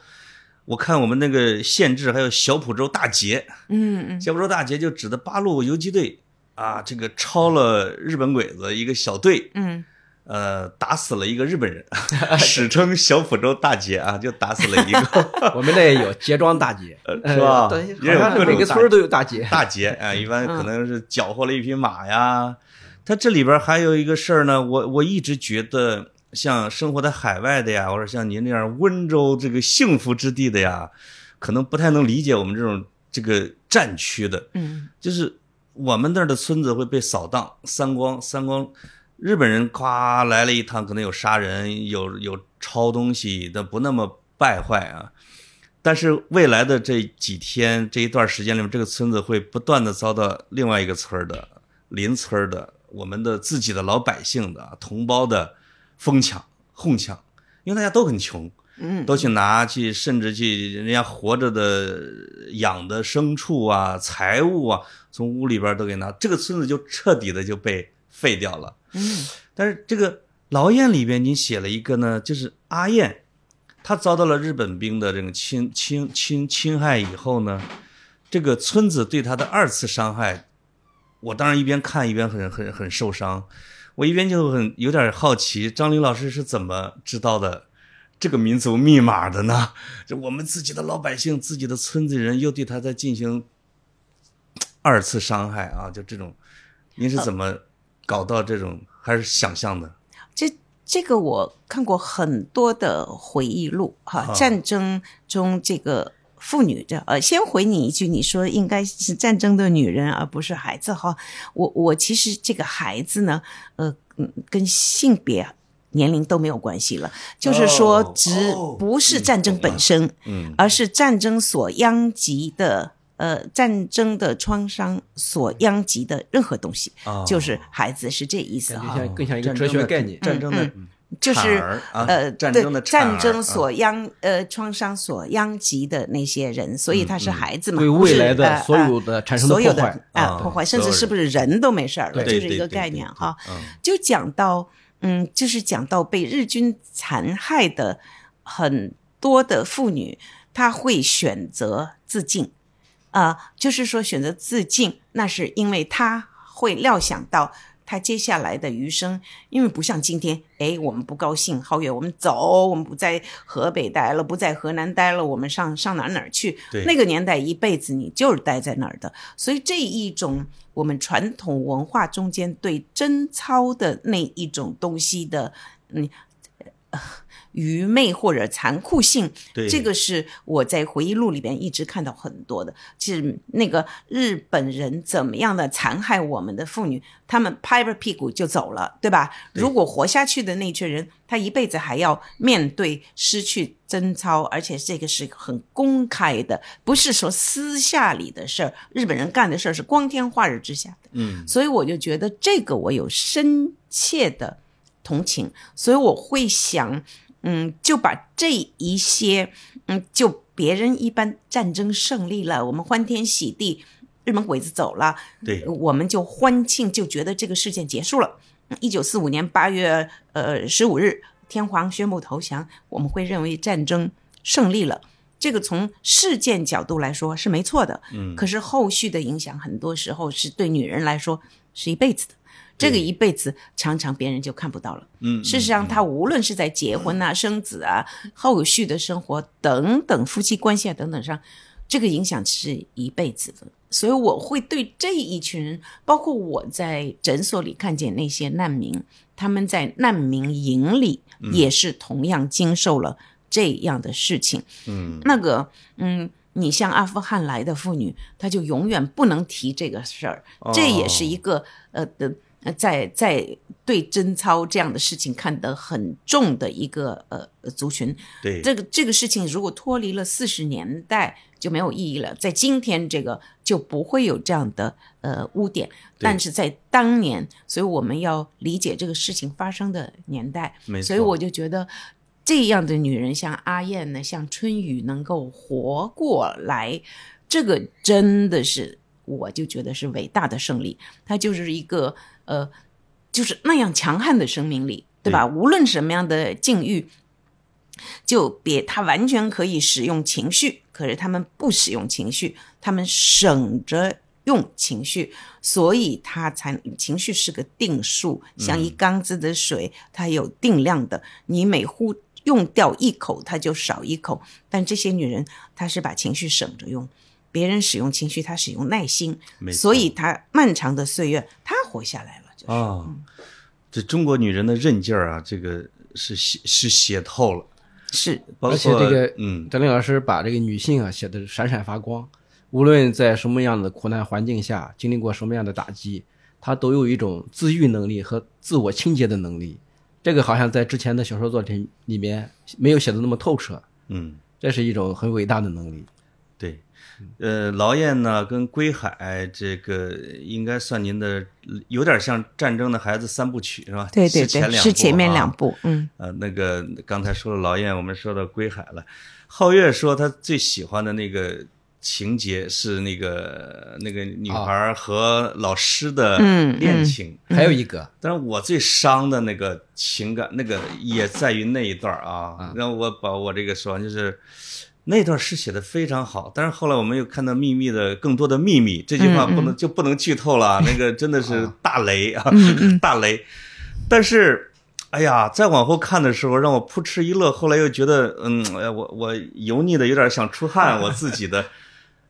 我看我们那个县志还有小浦州大捷，嗯嗯。小浦州大捷就指的八路游击队啊，这个抄了日本鬼子一个小队，嗯呃，打死了一个日本人，史称小浦州大捷啊，就打死了一个，我们那也有结庄大捷，呃是吧？对，也有各种每个村都有大捷。大捷啊，一般可能是缴获了一匹马呀。他这里边还有一个事儿呢，我我一直觉得，像生活在海外的呀，或者像您这样温州这个幸福之地的呀，可能不太能理解我们这种这个战区的，嗯就是我们那儿的村子会被扫荡，三光三光，日本人夸来了一趟，可能有杀人，有有抄东西，但不那么败坏啊。但是未来的这几天这一段时间里面，这个村子会不断的遭到另外一个村儿的邻村儿的我们的自己的老百姓的同胞的疯抢哄抢，因为大家都很穷，嗯都去拿去，甚至去人家活着的养的牲畜啊、财物啊，从屋里边都给拿，这个村子就彻底的就被废掉了。嗯但是这个劳燕里边，您写了一个呢，就是阿燕，她遭到了日本兵的这种侵侵侵侵害以后呢，这个村子对她的二次伤害，我当然一边看一边很很很受伤，我一边就很有点好奇，张玲老师是怎么知道的这个民族密码的呢？就我们自己的老百姓、自己的村子人又对他在进行二次伤害啊，就这种，您是怎么搞到这种，还是想象的？这这个我看过很多的回忆录哈，啊战争中这个妇女的呃，先回你一句，你说应该是战争的女人而不是孩子哈。我我其实这个孩子呢，呃，嗯跟性别。年龄都没有关系了，就是说哦，只哦不是战争本身，嗯而是战争所殃及的，呃，战争的创伤所殃及的任何东西，啊就是孩子是这意思哈。像更像一个哲学概念。战争的嗯就是呃，战争的对战争啊所殃呃创伤所殃及的那些人，所以他是孩子嘛，对未来的呃所有的产生的所有破坏的啊啊破坏，甚至是不是人都没事儿了，对就是一个概念哈。嗯就讲到嗯，就是讲到被日军残害的很多的妇女，她会选择自尽啊、就是说选择自尽，那是因为他会料想到。他接下来的余生，因为不像今天，哎，我们不高兴，皓月，我们走，我们不在河北待了，不在河南待了，我们上上哪儿哪儿去？对那个年代一辈子你就是待在那儿的，所以这一种我们传统文化中间对贞操的那一种东西的，嗯。呃愚昧或者残酷性，对这个是我在回忆录里边一直看到很多的，就是那个日本人怎么样的残害我们的妇女，他们拍拍屁股就走了，对吧？对如果活下去的那群人，他一辈子还要面对失去贞操，而且这个是很公开的，不是说私下里的事儿。日本人干的事儿是光天化日之下的，嗯所以我就觉得这个我有深切的同情，所以我会想，嗯，就把这一些，嗯，就别人一般战争胜利了，我们欢天喜地，日本鬼子走了，对我们就欢庆，就觉得这个事件结束了。一九四五年八月呃十五日，天皇宣布投降，我们会认为战争胜利了。这个从事件角度来说是没错的，嗯可是后续的影响很多时候是对女人来说是一辈子的，这个一辈子常常别人就看不到了。嗯，事实上，他无论是在结婚啊、生子啊、后续的生活等等、夫妻关系啊等等上，这个影响是一辈子的。所以我会对这一群人，包括我在诊所里看见那些难民，他们在难民营里也是同样经受了这样的事情。嗯那个，嗯，你像阿富汗来的妇女，她就永远不能提这个事儿，这也是一个呃的。呃在在对贞操这样的事情看得很重的一个呃族群，对这个这个事情如果脱离了四十年代就没有意义了。在今天这个就不会有这样的呃污点，但是在当年，所以我们要理解这个事情发生的年代。没错所以我就觉得这样的女人，像阿燕呢，像春雨，能够活过来，这个真的是，我就觉得是伟大的胜利。她就是一个呃，就是那样强悍的生命力，对吧？无论什么样的境遇，就别他完全可以使用情绪，可是他们不使用情绪，他们省着。用情绪，所以他才情绪是个定数，像一缸子的水，它有定量的，你每呼用掉一口，它就少一口。但这些女人，她是把情绪省着用，别人使用情绪，她使用耐心，所以她漫长的岁月，她活下来了。就是、啊，这中国女人的韧劲儿啊，这个是写是写透了，是包括而且这个嗯，张林老师把这个女性啊写的闪闪发光，无论在什么样的苦难环境下，经历过什么样的打击，她都有一种自愈能力和自我清洁的能力。这个好像在之前的小说作品里面没有写的那么透彻，嗯，这是一种很伟大的能力。对，呃，劳燕呢跟归海这个应该算您的有点像《战争的孩子》三部曲是吧？对对对，是前两是前面两部，嗯，呃，那个刚才说了劳燕，我们说到归海了。皓月说他最喜欢的那个情节是那个那个女孩和老师的嗯恋情。还有一个，但是我最伤的那个情感，那个也在于那一段儿啊。让我把我这个说完，就是那段是写的非常好。但是后来我们又看到《秘密的更多的秘密》这句话不能、就不能剧透了，那个真的是大雷啊，大雷。但是。哎呀，再往后看的时候，让我扑哧一乐。后来又觉得，嗯，哎呀，我我油腻的有点想出汗。我自己的，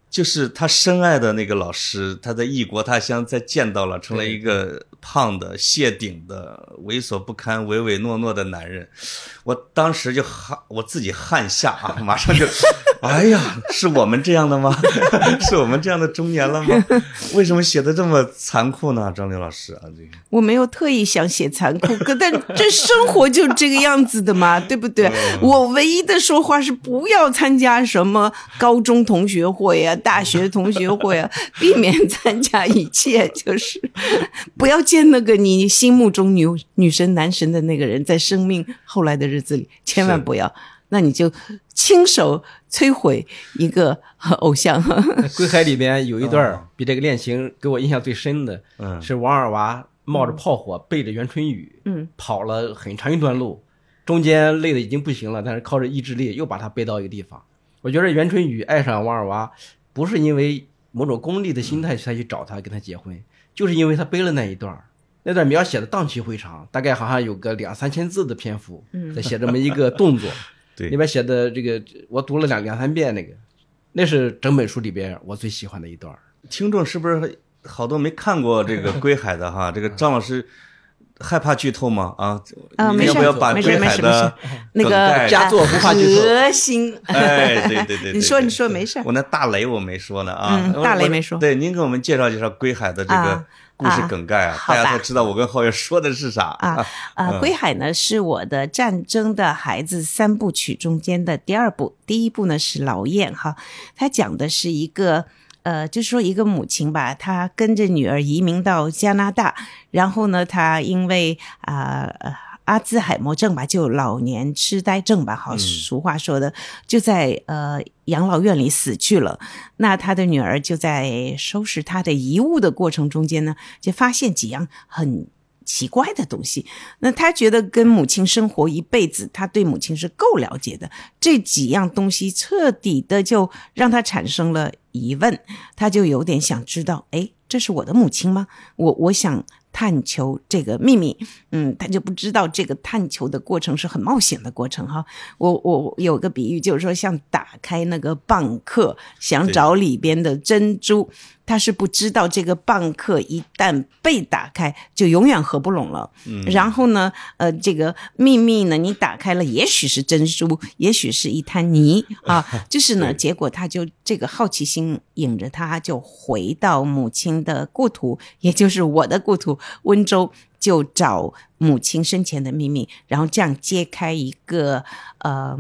就是他深爱的那个老师，他在异国他乡再见到了，成了一个胖的、谢顶的、猥琐不堪、唯唯诺诺的男人。我当时就汗，我自己汗下啊，马上就，哎呀，是我们这样的吗？是我们这样的中年了吗？为什么写的这么残酷呢？张刘老师啊，这个我没有特意想写残酷，可 但这生活就这个样子的嘛，对不对？我唯一的说话是不要参加什么高中同学会啊、大学同学会啊，避免参加一切，就是不要见那个你心目中女女神男神的那个人，在生命后来的日子里，千万不要，那你就亲手摧毁一个呃偶像。《归海》里边有一段比这个恋情给我印象最深的，嗯是王二娃冒着炮火背着袁春雨，嗯，跑了很长一段路，中间累的已经不行了，但是靠着意志力又把他背到一个地方。我觉得袁春雨爱上王二娃，不是因为某种功利的心态才去找他跟他结婚，就是因为他背了那一段。那段描写的荡气回肠，大概好像有个两三千字的篇幅，在写这么一个动作。对。里边写的这个，我读了两两三遍，那个，那是整本书里边我最喜欢的一段。听众是不是好多没看过这个《归海》的哈？这个张老师害怕剧透吗？啊，啊，你没事要不要把《没事归海没事》没事的，那个佳作不怕剧透。核心，哎，对对对对，你说你说没事。我那大雷我没说呢啊，大雷没说。对，您给我们介绍介绍《归海》的这个啊故事梗概啊，大家才知道我跟皓月说的是啥啊。呃，归海呢是我的战争的孩子三部曲中间的第二部，第一部呢是劳燕哈，它讲的是一个。呃，就是说一个母亲吧，她跟着女儿移民到加拿大，然后呢，她因为啊呃阿兹海默症吧，就老年痴呆症吧，好俗话说的，就在呃养老院里死去了。那他的女儿就在收拾他的遗物的过程中间呢，就发现几样很奇怪的东西。那他觉得跟母亲生活一辈子，他对母亲是够了解的。这几样东西彻底的就让他产生了疑问，他就有点想知道，哎，这是我的母亲吗？我我想探求这个秘密。嗯，他就不知道这个探求的过程是很冒险的过程哈。我我有个比喻，就是说像打开那个蚌壳，想找里边的珍珠。他是不知道这个蚌壳一旦被打开，就永远合不拢了。嗯，然后呢，呃，这个秘密呢，你打开了，也许是珍珠，也许是一滩泥啊。就是呢，结果他就这个好奇心引着他，就回到母亲的故土，也就是我的故土温州，就找母亲生前的秘密，然后这样揭开一个呃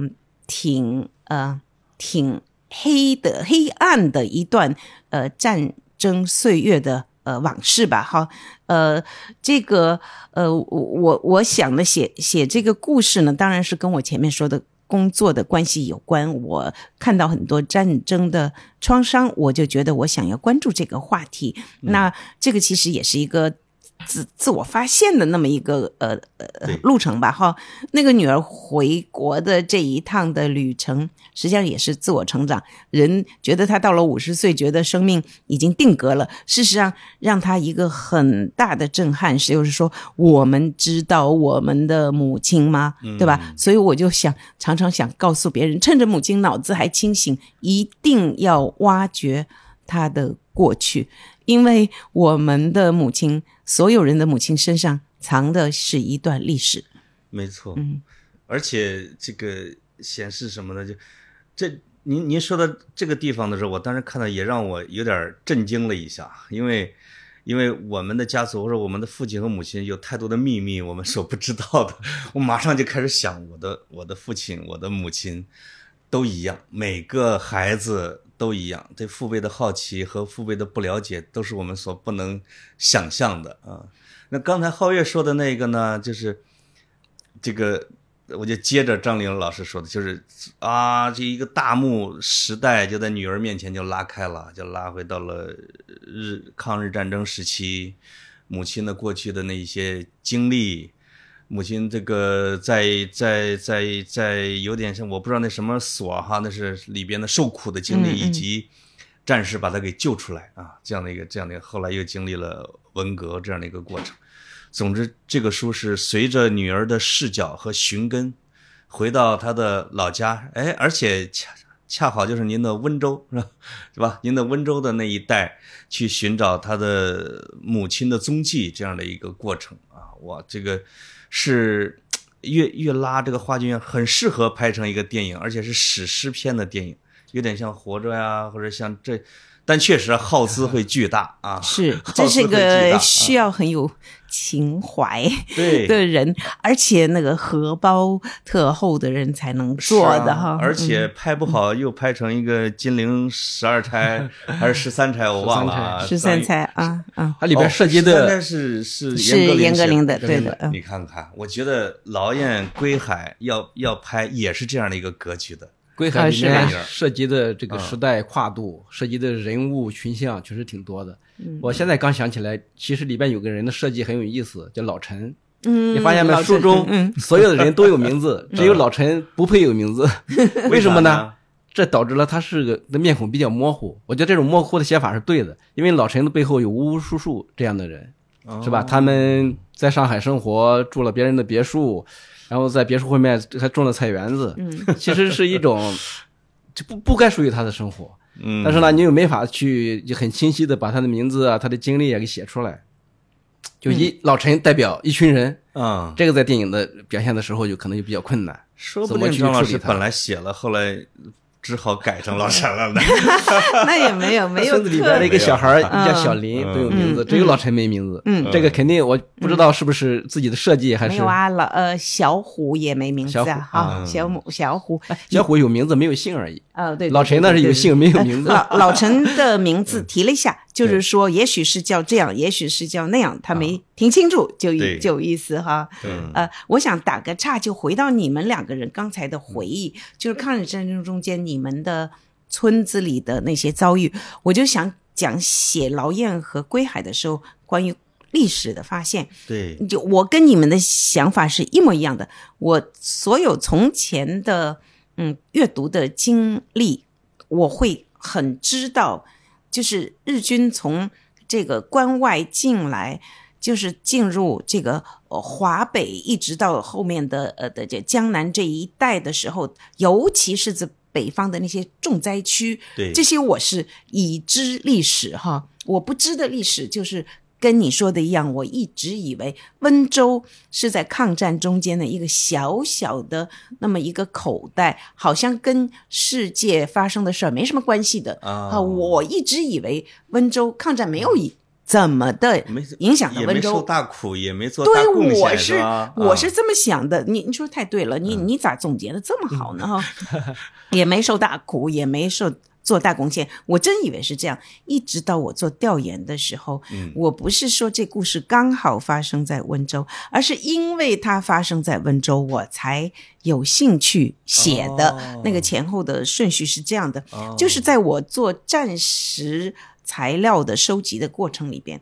挺呃挺。黑的黑暗的一段呃战争岁月的呃往事吧，哈，呃，这个呃我我我想呢写写这个故事呢，当然是跟我前面说的工作的关系有关。我看到很多战争的创伤，我就觉得我想要关注这个话题。那这个其实也是一个。自自我发现的那么一个呃呃路程吧，哈，那个女儿回国的这一趟的旅程，实际上也是自我成长。人觉得她到了五十岁，觉得生命已经定格了，事实上让她一个很大的震撼是，就是说我们知道我们的母亲吗？对吧？所以我就想常常想告诉别人，趁着母亲脑子还清醒，一定要挖掘她的过去，因为我们的母亲，所有人的母亲身上藏的是一段历史。没错，嗯，而且这个显示什么呢？就这您您说到这个地方的时候，我当时看到也让我有点震惊了一下，因为因为我们的家族或者我们的父亲和母亲有太多的秘密，我们所不知道的，我马上就开始想我的我的父亲我的母亲都一样，每个孩子都一样，对父辈的好奇和父辈的不了解都是我们所不能想象的啊。那刚才皓月说的那个呢，就是这个，我就接着张玲老师说的，就是啊，这一个大幕时代就在女儿面前就拉开了，就拉回到了日抗日战争时期，母亲的过去的那一些经历，母亲这个在在在在有点像我不知道那什么所哈，那是里边的受苦的经历，以及战士把他给救出来啊，这样的一个这样的一个，后来又经历了文革这样的一个过程。总之，这个书是随着女儿的视角和寻根，回到她的老家，哎，而且恰恰好就是您的温州，是吧？是吧？您的温州的那一带去寻找她的母亲的踪迹，这样的一个过程啊，哇，这个是越越拉这个话剧院很适合拍成一个电影，而且是史诗片的电影，有点像《活着》呀，或者像这，但确实耗资会巨大啊，是，耗这是资会巨大个需要很有情怀对 的人，而且那个荷包特厚的人才能做的哈。而且拍不好又拍成一个金陵十二钗 还是十三钗，我忘了啊。十三钗啊啊，它里边涉及哦13的钗是是是严严歌苓的写对的嗯你看看，我觉得劳燕归海要要拍也是这样的一个格局的。归海里面涉及的这个嗯时代跨度，涉及的人物群像确实挺多的。嗯我现在刚想起来，其实里边有个人的设计很有意思，叫老陈。嗯，你发现没？老陈书中嗯所有的人都有名字，只有老陈不配有名字，为什么呢？？这导致了他是个的面孔比较模糊。我觉得这种模糊的写法是对的，因为老陈的背后有无无数数这样的人，哦是吧？他们在上海生活，住了别人的别墅，然后在别墅后面还种了菜园子，嗯 其实是一种就不不该属于他的生活。嗯，但是呢，你又没法去就很清晰的把他的名字啊、他的经历啊给写出来。就一、老陈代表一群人，嗯，这个在电影的表现的时候就可能就比较困难。说不怎么去定张老师本来写了，后来只好改成老陈了呢。那也没有没有村子里边的一个小孩叫小林都有名字，嗯只有老陈没名字。嗯这个肯定我不知道是不是自己的设计还是没有啊，老呃小虎也没名字小虎啊，小母小虎，小虎有名字没有姓而已。呃，对老陈那是有姓没有名字。老老陈的名字提了一下，就是说，也许是叫这样，也许是叫那样，他没听清楚，就就有意思哈。嗯呃，我想打个岔，就回到你们两个人刚才的回忆，就是抗日战争中间你们的村子里的那些遭遇，我就想讲写劳燕和归海的时候关于历史的发现。对，就我跟你们的想法是一模一样的。我所有从前的嗯阅读的经历，我会很知道，就是日军从这个关外进来，就是进入这个呃华北，一直到后面的呃的这江南这一带的时候，尤其是这北方的那些重灾区，对，这些我是已知历史哈，我不知的历史就是跟你说的一样，我一直以为温州是在抗战中间的一个小小的那么一个口袋，好像跟世界发生的事儿没什么关系的啊啊。我一直以为温州抗战没有一怎么的影响到也没受温州。大苦，也没做大对，贡献，我是我是这么想的。你你说太对了，你你咋总结的这么好呢？哈，也没受大苦，也没 受做大贡献。我真以为是这样，一直到我做调研的时候，嗯我不是说这故事刚好发生在温州，而是因为它发生在温州，我才有兴趣写的。哦那个前后的顺序是这样的，哦就是在我做战时材料的收集的过程里边，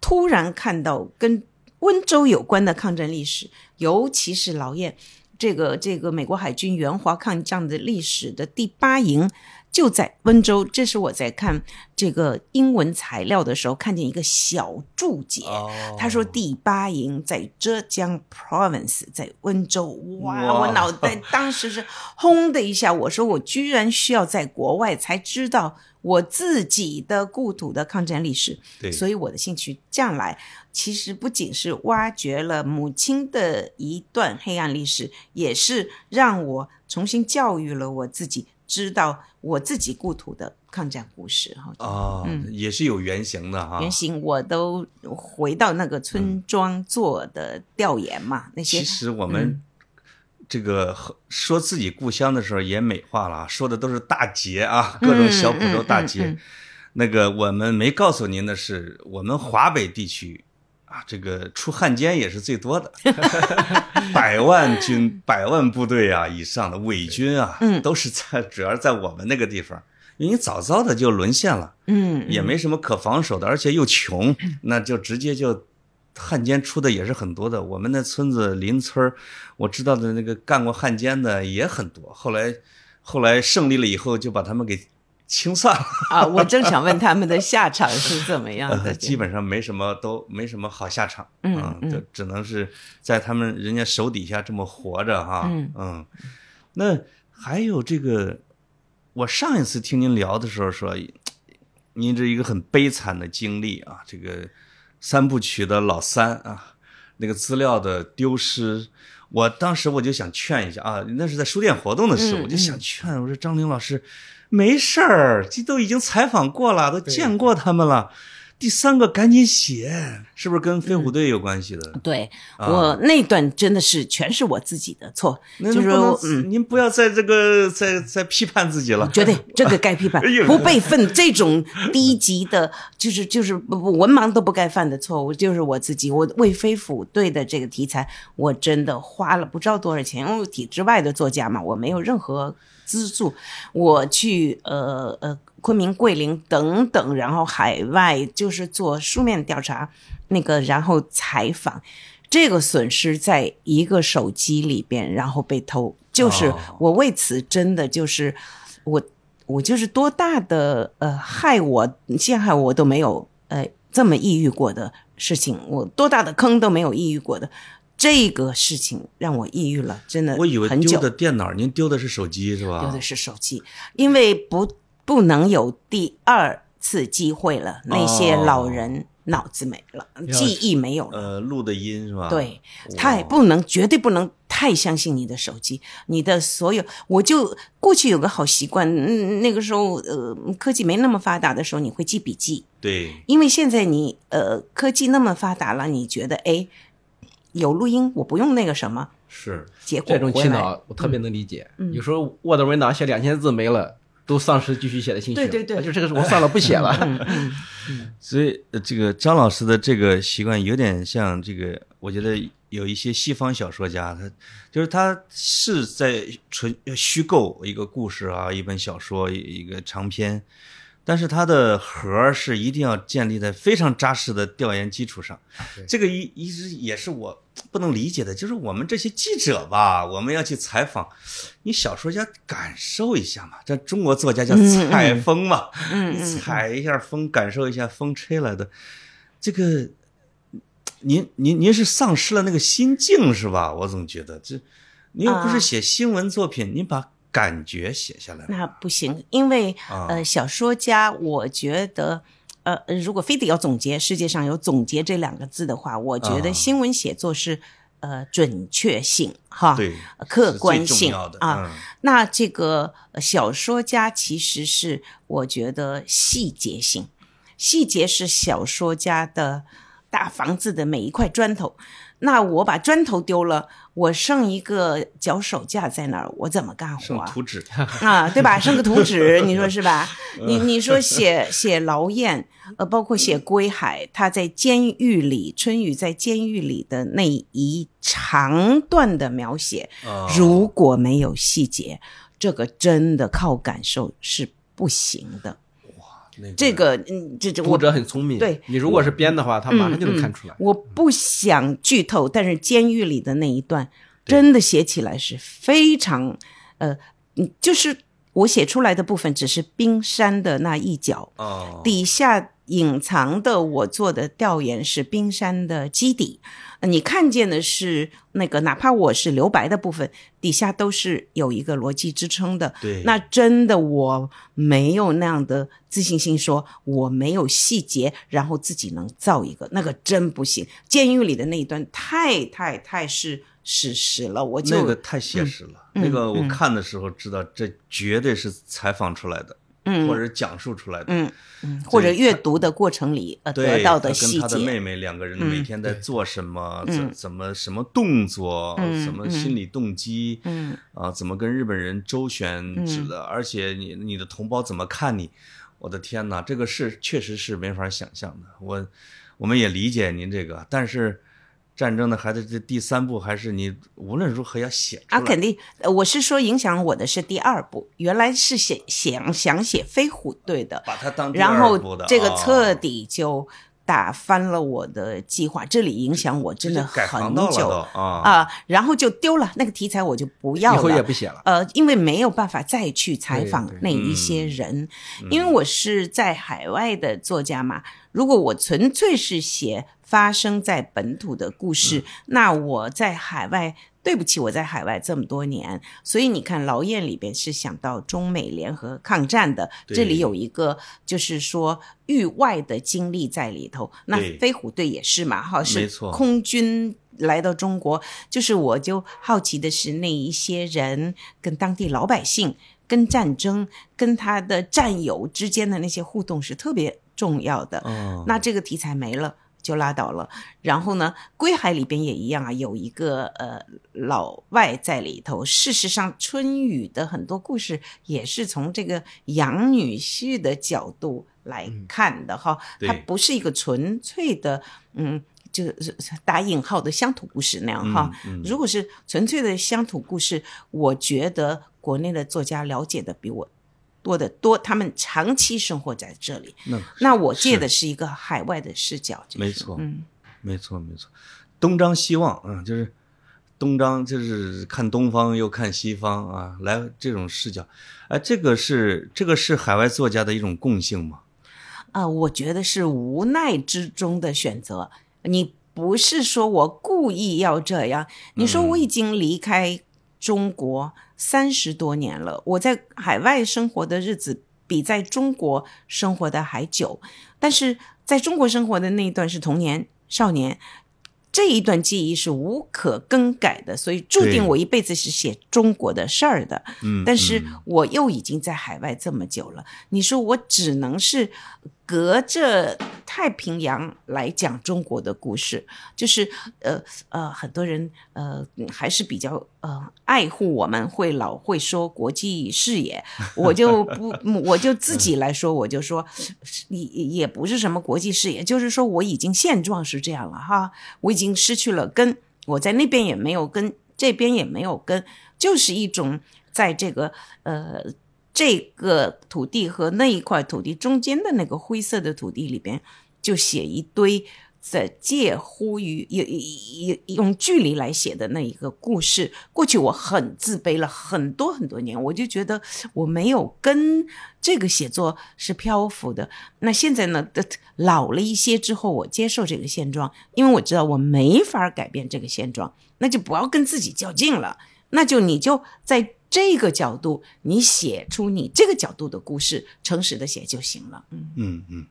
突然看到跟温州有关的抗战历史，尤其是劳燕这个这个美国海军援华抗战的历史的第八营就在温州。这是我在看这个英文材料的时候看见一个小注解。哦他说第八营在浙江 province，在温州。哇，哇我脑袋当时是轰的一下，我说我居然需要在国外才知道我自己的故土的抗战历史。对，所以我的兴趣将来，其实不仅是挖掘了母亲的一段黑暗历史，也是让我重新教育了我自己，知道我自己故土的抗战故事哈。哦，也是有原型的哈。原型我都回到那个村庄做的调研嘛，那些其实我们这个说自己故乡的时候也美化了啊，说的都是大捷啊，各种小浦州大捷。嗯嗯嗯那个我们没告诉您的是，我们华北地区啊，这个出汉奸也是最多的，百万军、百万部队啊以上的伪军啊，嗯都是在主要在我们那个地方。因为你早早的就沦陷了，嗯，也没什么可防守的，而且又穷，那就直接就汉奸出的也是很多的。我们那村子邻村儿我知道的那个干过汉奸的也很多。后来后来胜利了以后，就把他们给清算了，啊，我正想问他们的下场是怎么样的 呃，。基本上没什么都没什么好下场，嗯就只能是在他们人家手底下这么活着哈，嗯那还有这个，我上一次听您聊的时候说，您这一个很悲惨的经历啊，这个三部曲的老三啊，那个资料的丢失。我当时我就想劝一下啊，那是在书店活动的时候，嗯我就想劝我说张玲老师，没事儿，这都已经采访过了，都见过他们了。第三个赶紧写，是不是跟飞虎队有关系的？对啊我那段真的是全是我自己的错，就是嗯。您不要在这个再再批判自己了。绝对，这个该批判 不备份这种低级的，就是就是不不文盲都不该犯的错误，就是我自己。我为飞虎队的这个题材，我真的花了不知道多少钱，因为我体制外的作家嘛，我没有任何资助，我去呃呃昆明、桂林等等，然后海外就是做书面调查，那个然后采访。这个损失在一个手机里边，然后被偷，就是哦我为此真的就是我我就是多大的呃害我陷害我都没有呃这么抑郁过的事情，我多大的坑都没有抑郁过的。这个事情让我抑郁了，真的我以为丢的电脑，您丢的是手机是吧？丢的是手机，因为不不能有第二次机会了。那些老人脑子没了，记忆没有了。呃，录的音是吧？对，哇太不能，绝对不能太相信你的手机，你的所有。我就过去有个好习惯，嗯，那个时候呃科技没那么发达的时候，你会记笔记，对，因为现在你呃科技那么发达了，你觉得哎有录音，我不用那个什么，是结果这种气恼我特别能理解。嗯有时候 Word 文档写两千字没了，都丧失继续写的兴趣了。对对对就这个是我算了不写了。所以呃这个张老师的这个习惯有点像这个，我觉得有一些西方小说家，他就是他是在纯虚构一个故事啊，一本小说，一一个长篇，但是它的核儿是一定要建立在非常扎实的调研基础上。这个一一直也是我不能理解的，就是我们这些记者吧，我们要去采访，你小说家感受一下嘛，这中国作家叫采风嘛，嗯你采一下风，感受一下风吹来的，这个。您您您是丧失了那个心境是吧？我总觉得这，您又不是啊写新闻作品，您把感觉写下来那不行，因为、啊呃，小说家，我觉得，呃，如果非得要总结，世界上有“总结”这两个字的话，我觉啊得新闻写作是、呃准确性哈，对呃客观性啊。嗯那这个呃小说家其实是我觉得细节性。细节是小说家的大房子的每一块砖头。那我把砖头丢了，我剩一个脚手架在那儿，我怎么干活啊？剩图纸，啊，对吧？剩个图纸，你说是吧？你你说写写劳燕，呃，包括写归海，他在监狱里，春雨在监狱里的那一长段的描写，啊如果没有细节，这个真的靠感受是不行的。那个这个，嗯，这这读者很聪明，对你如果是编的话，他马上就能看出来。我不想剧透，但是监狱里的那一段真的写起来是非常，呃，嗯就是我写出来的部分只是冰山的那一角，哦，底下隐藏的我做的调研是冰山的基底，呃你看见的是那个，哪怕我是留白的部分，底下都是有一个逻辑支撑的。对，那真的我没有那样的自信心，说我没有细节，然后自己能造一个，那个真不行。监狱里的那一段太太太是史实了，我就那个太写实了。嗯那个我嗯看的时候知道，这绝对是采访出来的，嗯或者讲述出来的。嗯嗯，或者阅读的过程里呃，得到的细跟他的妹节，妹两个人嗯每天在做什么，嗯怎怎么什么动作，嗯什么心理动机，嗯啊，怎么跟日本人周旋指的，而且你你的同胞怎么看你？我的天哪，这个是确实是没法想象的。我我们也理解您这个，但是战争的孩子这第三部还是你无论如何要写出来。啊，肯定，呃我是说影响我的是第二部，原来是写想想写飞虎队的，把它当第然后这个啊彻底就打翻了我的计划，这里影响我真的很久啊啊，然后就丢了那个题材，我就不要以后也了。不写了。呃，因为没有办法再去采访那一些嗯人，因为我是在海外的作家嘛。如果我纯粹是写发生在本土的故事，嗯那我在海外，对不起，我在海外这么多年，所以你看《劳燕》里边是想到中美联合抗战的，这里有一个就是说域外的经历在里头。那飞虎队也是嘛，哈，是空军来到中国，就是我就好奇的是那一些人跟当地老百姓、跟战争、跟他的战友之间的那些互动是特别重要的。哦那这个题材没了。就拉倒了，然后呢，归海里边也一样啊，有一个呃老外在里头。事实上，春雨的很多故事也是从这个养女婿的角度来看的哈，对它不是一个纯粹的嗯。就是打引号的乡土故事那样哈，嗯嗯如果是纯粹的乡土故事，我觉得国内的作家了解的比我多的多，他们长期生活在这里。那那我借的是一个海外的视角，就是没错嗯，没错，没错，东张西望，嗯，就是东张，就是看东方又看西方啊，来这种视角，哎，这个是这个是海外作家的一种共性吗？啊、我觉得是无奈之中的选择。你不是说我故意要这样，你说我已经离开中国三十多年了，我在海外生活的日子比在中国生活的还久，但是在中国生活的那一段是童年、少年。这一段记忆是无可更改的，所以注定我一辈子是写中国的事儿的。嗯，但是嗯我又已经在海外这么久了，你说我只能是隔着太平洋来讲中国的故事，就是呃呃，很多人呃还是比较呃爱护我们，会老会说国际视野，我就不 我就自己来说，我就说也也不是什么国际视野，就是说我已经现状是这样了哈，我已经失去了根，我在那边也没有根，这边也没有根，就是一种在这个呃这个土地和那一块土地中间的那个灰色的土地里边，就写一堆在介乎于用用用距离来写的那一个故事。过去我很自卑了很多很多年，我就觉得我没有跟这个写作是漂浮的。那现在呢，老了一些之后，我接受这个现状，因为我知道我没法改变这个现状，那就不要跟自己较劲了。那就你就在这个角度，你写出你这个角度的故事，诚实的写就行了。嗯，嗯嗯，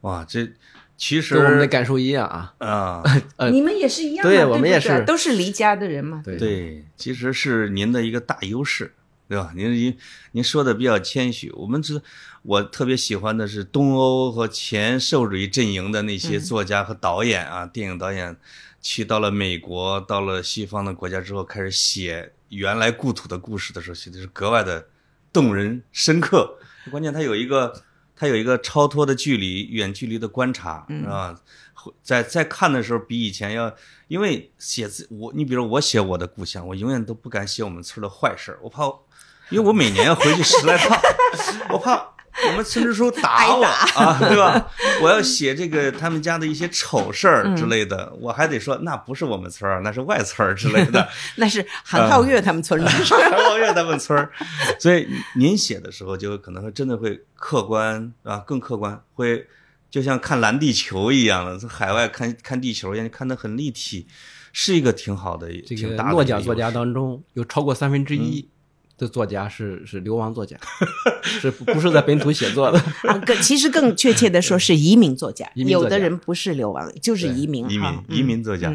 哇，这其实跟我们的感受一样啊。啊，呃你们也是一样嘛，对我们也是都是离家的人嘛。对，对，其实是您的一个大优势，对吧？您您您说的比较谦虚，我们知我特别喜欢的是东欧和前社会主义阵营的那些作家和导演啊，电影导演，去到了美国，到了西方的国家之后，开始写原来故土的故事的时候，写的是格外的动人深刻。关键他有一个他有一个超脱的距离，远距离的观察，是吧？在在看的时候，比以前要，因为写字我，你比如我写我的故乡，我永远都不敢写我们村的坏事儿我怕，因为我每年要回去十来趟，我怕我们村支书打我啊，对吧？我要写这个他们家的一些丑事儿之类的，我还得说那不是我们村儿，那是外村儿之类的，那是韩浩月他们村的，韩浩月他们村儿。所以您写的时候，就可能会真的会客观啊，更客观会。就像看蓝地球一样的，从海外看看地球一样，看得很立体，是一个挺好的。这个诺奖作家当中有超过三分之一的作家是是流亡作家，是不是在本土写作的？啊，更其实更确切的说是移民作家，有的人不是流亡，就是移民。移民移民作家，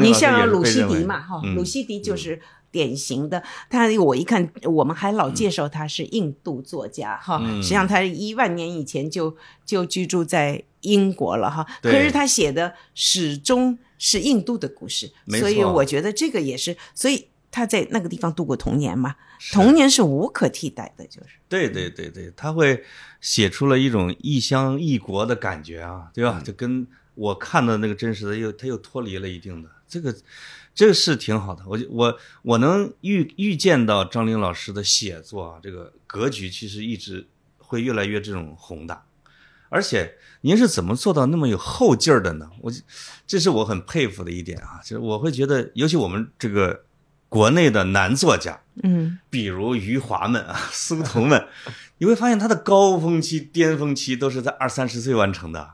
你像鲁西迪嘛，哈，鲁西迪就是。典型的，他我一看，我们还老介绍他是印度作家哈，实际上他一万年以前就就居住在英国了哈，可是他写的始终是印度的故事，所以我觉得这个也是，所以他在那个地方度过童年嘛，童年是无可替代的，就是对对对对，他会写出了一种异乡异国的感觉啊，对吧？就跟我看的那个真实的又他又脱离了一定的这个。这个是挺好的，我我我能预预见到张玲老师的写作啊，这个格局其实一直会越来越这种宏大，而且您是怎么做到那么有后劲儿的呢？我这是我很佩服的一点啊，就是我会觉得，尤其我们这个国内的男作家，嗯，比如余华们啊、苏童们，你会发现他的高峰期、巅峰期都是在二三十岁完成的。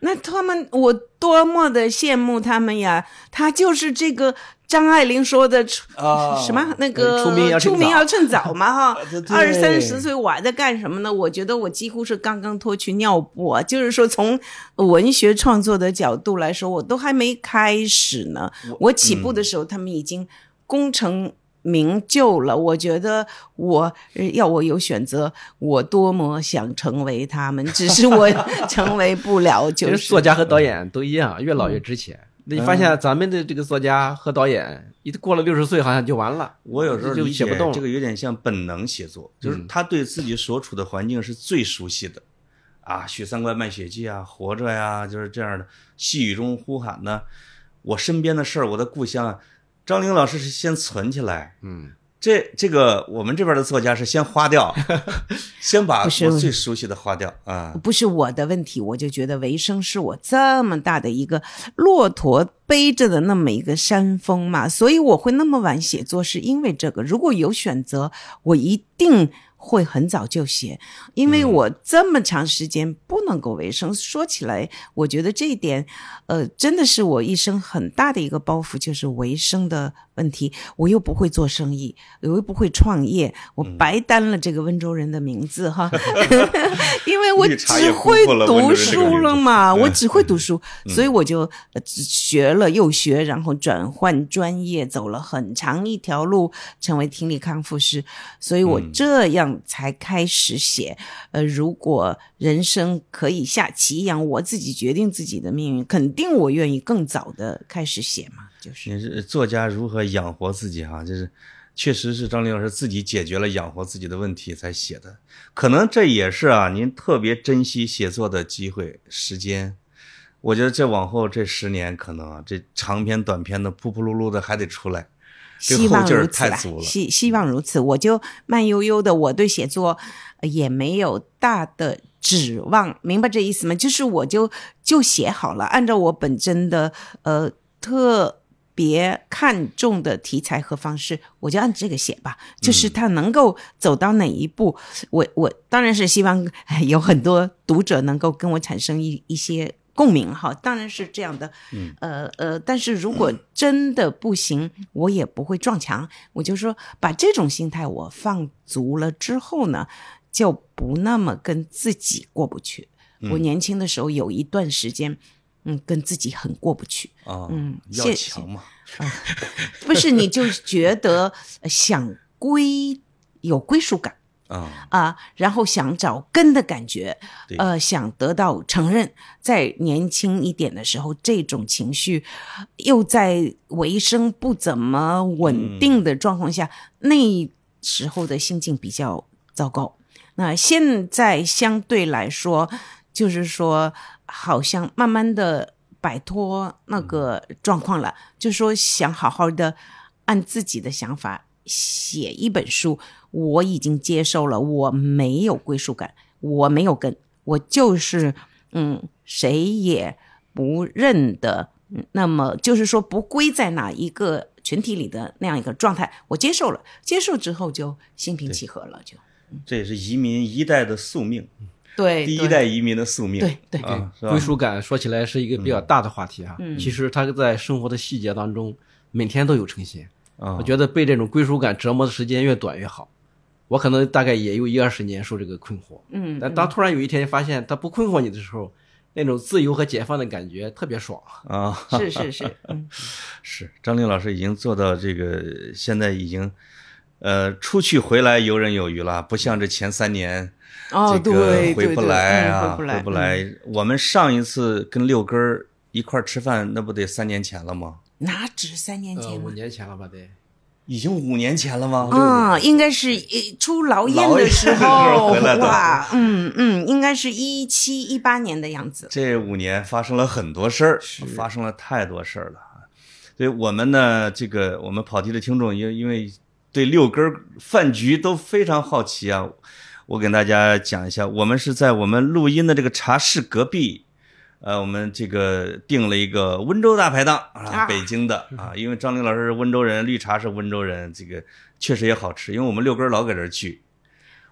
那他们，我多么的羡慕他们呀！他就是这个张爱玲说的，什么那个出名出名要趁早嘛哈。二三十岁我还在干什么呢？我觉得我几乎是刚刚脱去尿布，就是说从文学创作的角度来说，我都还没开始呢。我起步的时候，他们已经功成。名就了，我觉得我要我有选择，我多么想成为他们，只是我 成为不了。就是作家和导演都一样，越老越值钱。那你发现咱们的这个作家和导演，一过了六十岁，好像就完了。我有时候就写不动，这个有点像本能写作，就是他对自己所处的环境是最熟悉的。啊，《许三观卖血记》啊，《活着》呀，就是这样的。细雨中呼喊呢，我身边的事儿，我的故乡啊。张玲老师是先存起来，嗯，这这个我们这边的作家是先花掉，先把我最熟悉的花掉啊。不是我的问题，我就觉得维生是我这么大的一个骆驼背着的那么一个山峰嘛，所以我会那么晚写作，是因为这个。如果有选择，我一定。会很早就写，因为我这么长时间不能够维生。说起来，我觉得这一点，呃，真的是我一生很大的一个包袱，就是维生的问题。我又不会做生意，我又不会创业，我白担了这个温州人的名字哈。因为我只会读书了嘛，我只会读书，所以我就学了又学，然后转换专业，走了很长一条路，成为听力康复师。所以我这样。才开始写，呃，如果人生可以下棋一样，我自己决定自己的命运，肯定我愿意更早的开始写嘛。就是你是作家如何养活自己哈，就是确实是张林老师自己解决了养活自己的问题才写的，可能这也是啊，您特别珍惜写作的机会时间。我觉得这往后这十年，可能啊，这长篇短篇的噗噗噜噜的还得出来。希望如此吧，希希望如此，我就慢悠悠的，我对写作也没有大的指望，明白这意思吗？就是我就就写好了，按照我本真的呃特别看重的题材和方式，我就按这个写吧。就是他能够走到哪一步，我我当然是希望 有很多读者能够跟我产生一一些。共鸣哈，当然是这样的，嗯。呃呃，但是如果真的不行，我也不会撞墙。我就说，把这种心态我放足了之后呢，就不那么跟自己过不去。我年轻的时候有一段时间，嗯，跟自己很过不去。啊，嗯，要强嘛，不是，你就觉得想归有归属感啊，啊，然后想找根的感觉对，呃，想得到承认。在年轻一点的时候，这种情绪又在维生不怎么稳定的状况下，那时候的心境比较糟糕。那现在相对来说，就是说，好像慢慢的摆脱那个状况了，就说想好好的按自己的想法写一本书。我已经接受了，我没有归属感，我没有根，我就是嗯，谁也不认的。嗯那么就是说，不归在哪一个群体里的那样一个状态，我接受了，接受之后就心平气和了，就这也是移民一代的宿命，对第一代移民的宿命。对对啊，归属感说起来是一个比较大的话题啊。嗯其实他在生活的细节当中，每天都有呈现。啊我觉得被这种归属感折磨的时间越短越好。我可能大概也有一二十年受这个困惑，嗯，但当突然有一天发现他不困惑你的时候，那种自由和解放的感觉特别爽。啊，是是是，嗯 是张琳老师已经做到这个，现在已经，呃，出去回来游刃有余了，不像这前三年，哦，这个对，回不对对嗯来啊，回不来，回不来。我们上一次跟六根儿一块儿吃饭，那不得三年前了吗？哪止三年呃，五？年前了吧？得。已经五年前了吗？啊，应该是一出劳燕的时候候 回来的哇，嗯嗯，应该是一七一八年的样子。这五年发生了很多事儿，发生了太多事儿了。所以我们呢，这个我们跑题的听众，因因为对六根儿饭局都非常好奇啊，我给大家讲一下，我们是在我们录音的这个茶室隔壁，呃，我们这个订了一个温州大排档啊，啊北京的啊，因为张玲老师是温州人，绿茶是温州人，这个确实也好吃，因为我们六根老搁这儿聚，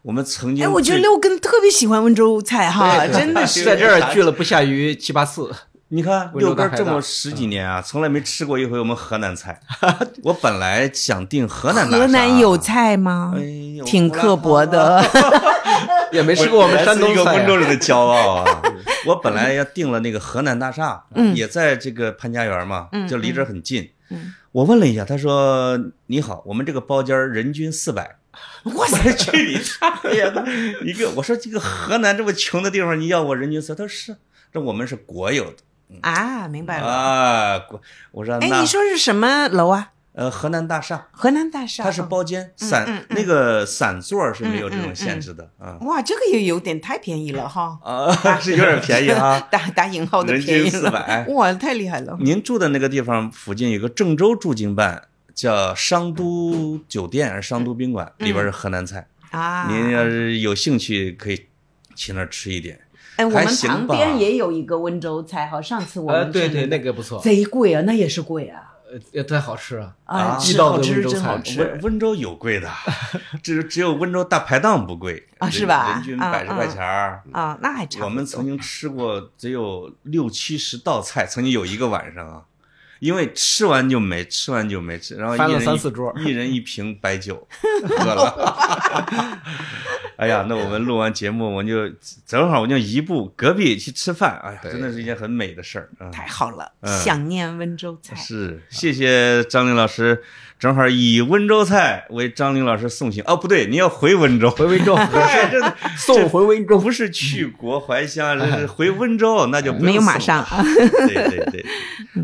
我们曾经哎，我觉得六根特别喜欢温州菜哈，真的是。在这儿聚了不下于七八次。你看六根这么十几年啊，从来没吃过一回我们河南菜。我本来想订河南大河南有，菜吗哎？呦挺刻薄的。也没吃过我们山东菜、啊。温州人的骄傲啊！我本来要订了那个河南大厦，也在这个潘家园嘛，就离这儿很近。我问了一下，他说：“你好，我们这个包间人均四百。”我才，去你大爷的！一个我说这个河南这么穷的地方，你要我人均四？他说是，这我们是国有的啊，明白了。啊。国我说哎，那你说是什么楼啊？呃河南大厦。河南大厦。它是哦包间散，那个散座是没有这种限制的啊哇，这个也有点太便宜了哈。啊，是有点便宜哈。打打引号的人便宜均了。400哇，太厉害了。您住的那个地方附近有个郑州驻京办，叫商都酒店还是商都宾馆，里边是河南菜。啊，您要是有兴趣，可以去那儿吃一点。哎，我们旁边也有一个温州菜哈，上次我呃，对对，那个不错，贼贵啊，那也是贵啊。呃，也太好吃了。啊，地道的温州菜真好吃温温州有贵的，只只有温州大排档不贵人啊是吧人均啊百十块钱儿。啊，那还差。我们曾经吃过只有六七十道菜，曾经有一个晚上啊，因为吃完就没，吃完就没吃，然后一翻了人一三四桌一人一瓶白酒喝了。哎呀，那我们录完节目，我就正好我就移步隔壁去吃饭，哎呀，真的是一件很美的事儿啊。太好了，嗯想念温州菜。是，谢谢张林老师，正好以温州菜为张琳老师送行。哦，不对，你要回温州，回温州，哎，这送回温州。不是去国怀乡，这是回温州，那就不用没有马送上了。对对对，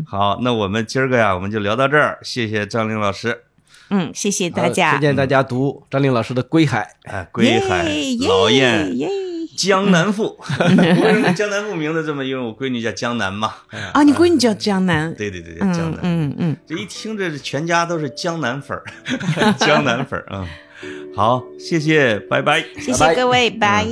好，那我们今儿个呀，我们就聊到这儿，谢谢张玲老师。嗯，谢谢大好家推。荐大家读张玲老师的《归海哎，归海耶、老燕、耶江南妇，为什么江南妇名字这么？因为我闺女叫江南嘛。啊！你闺女叫江南。对对对对，嗯江南。嗯嗯，这一听，这全家都是江南粉儿，江南粉儿啊、嗯。好，谢谢，拜拜。谢谢各位，拜。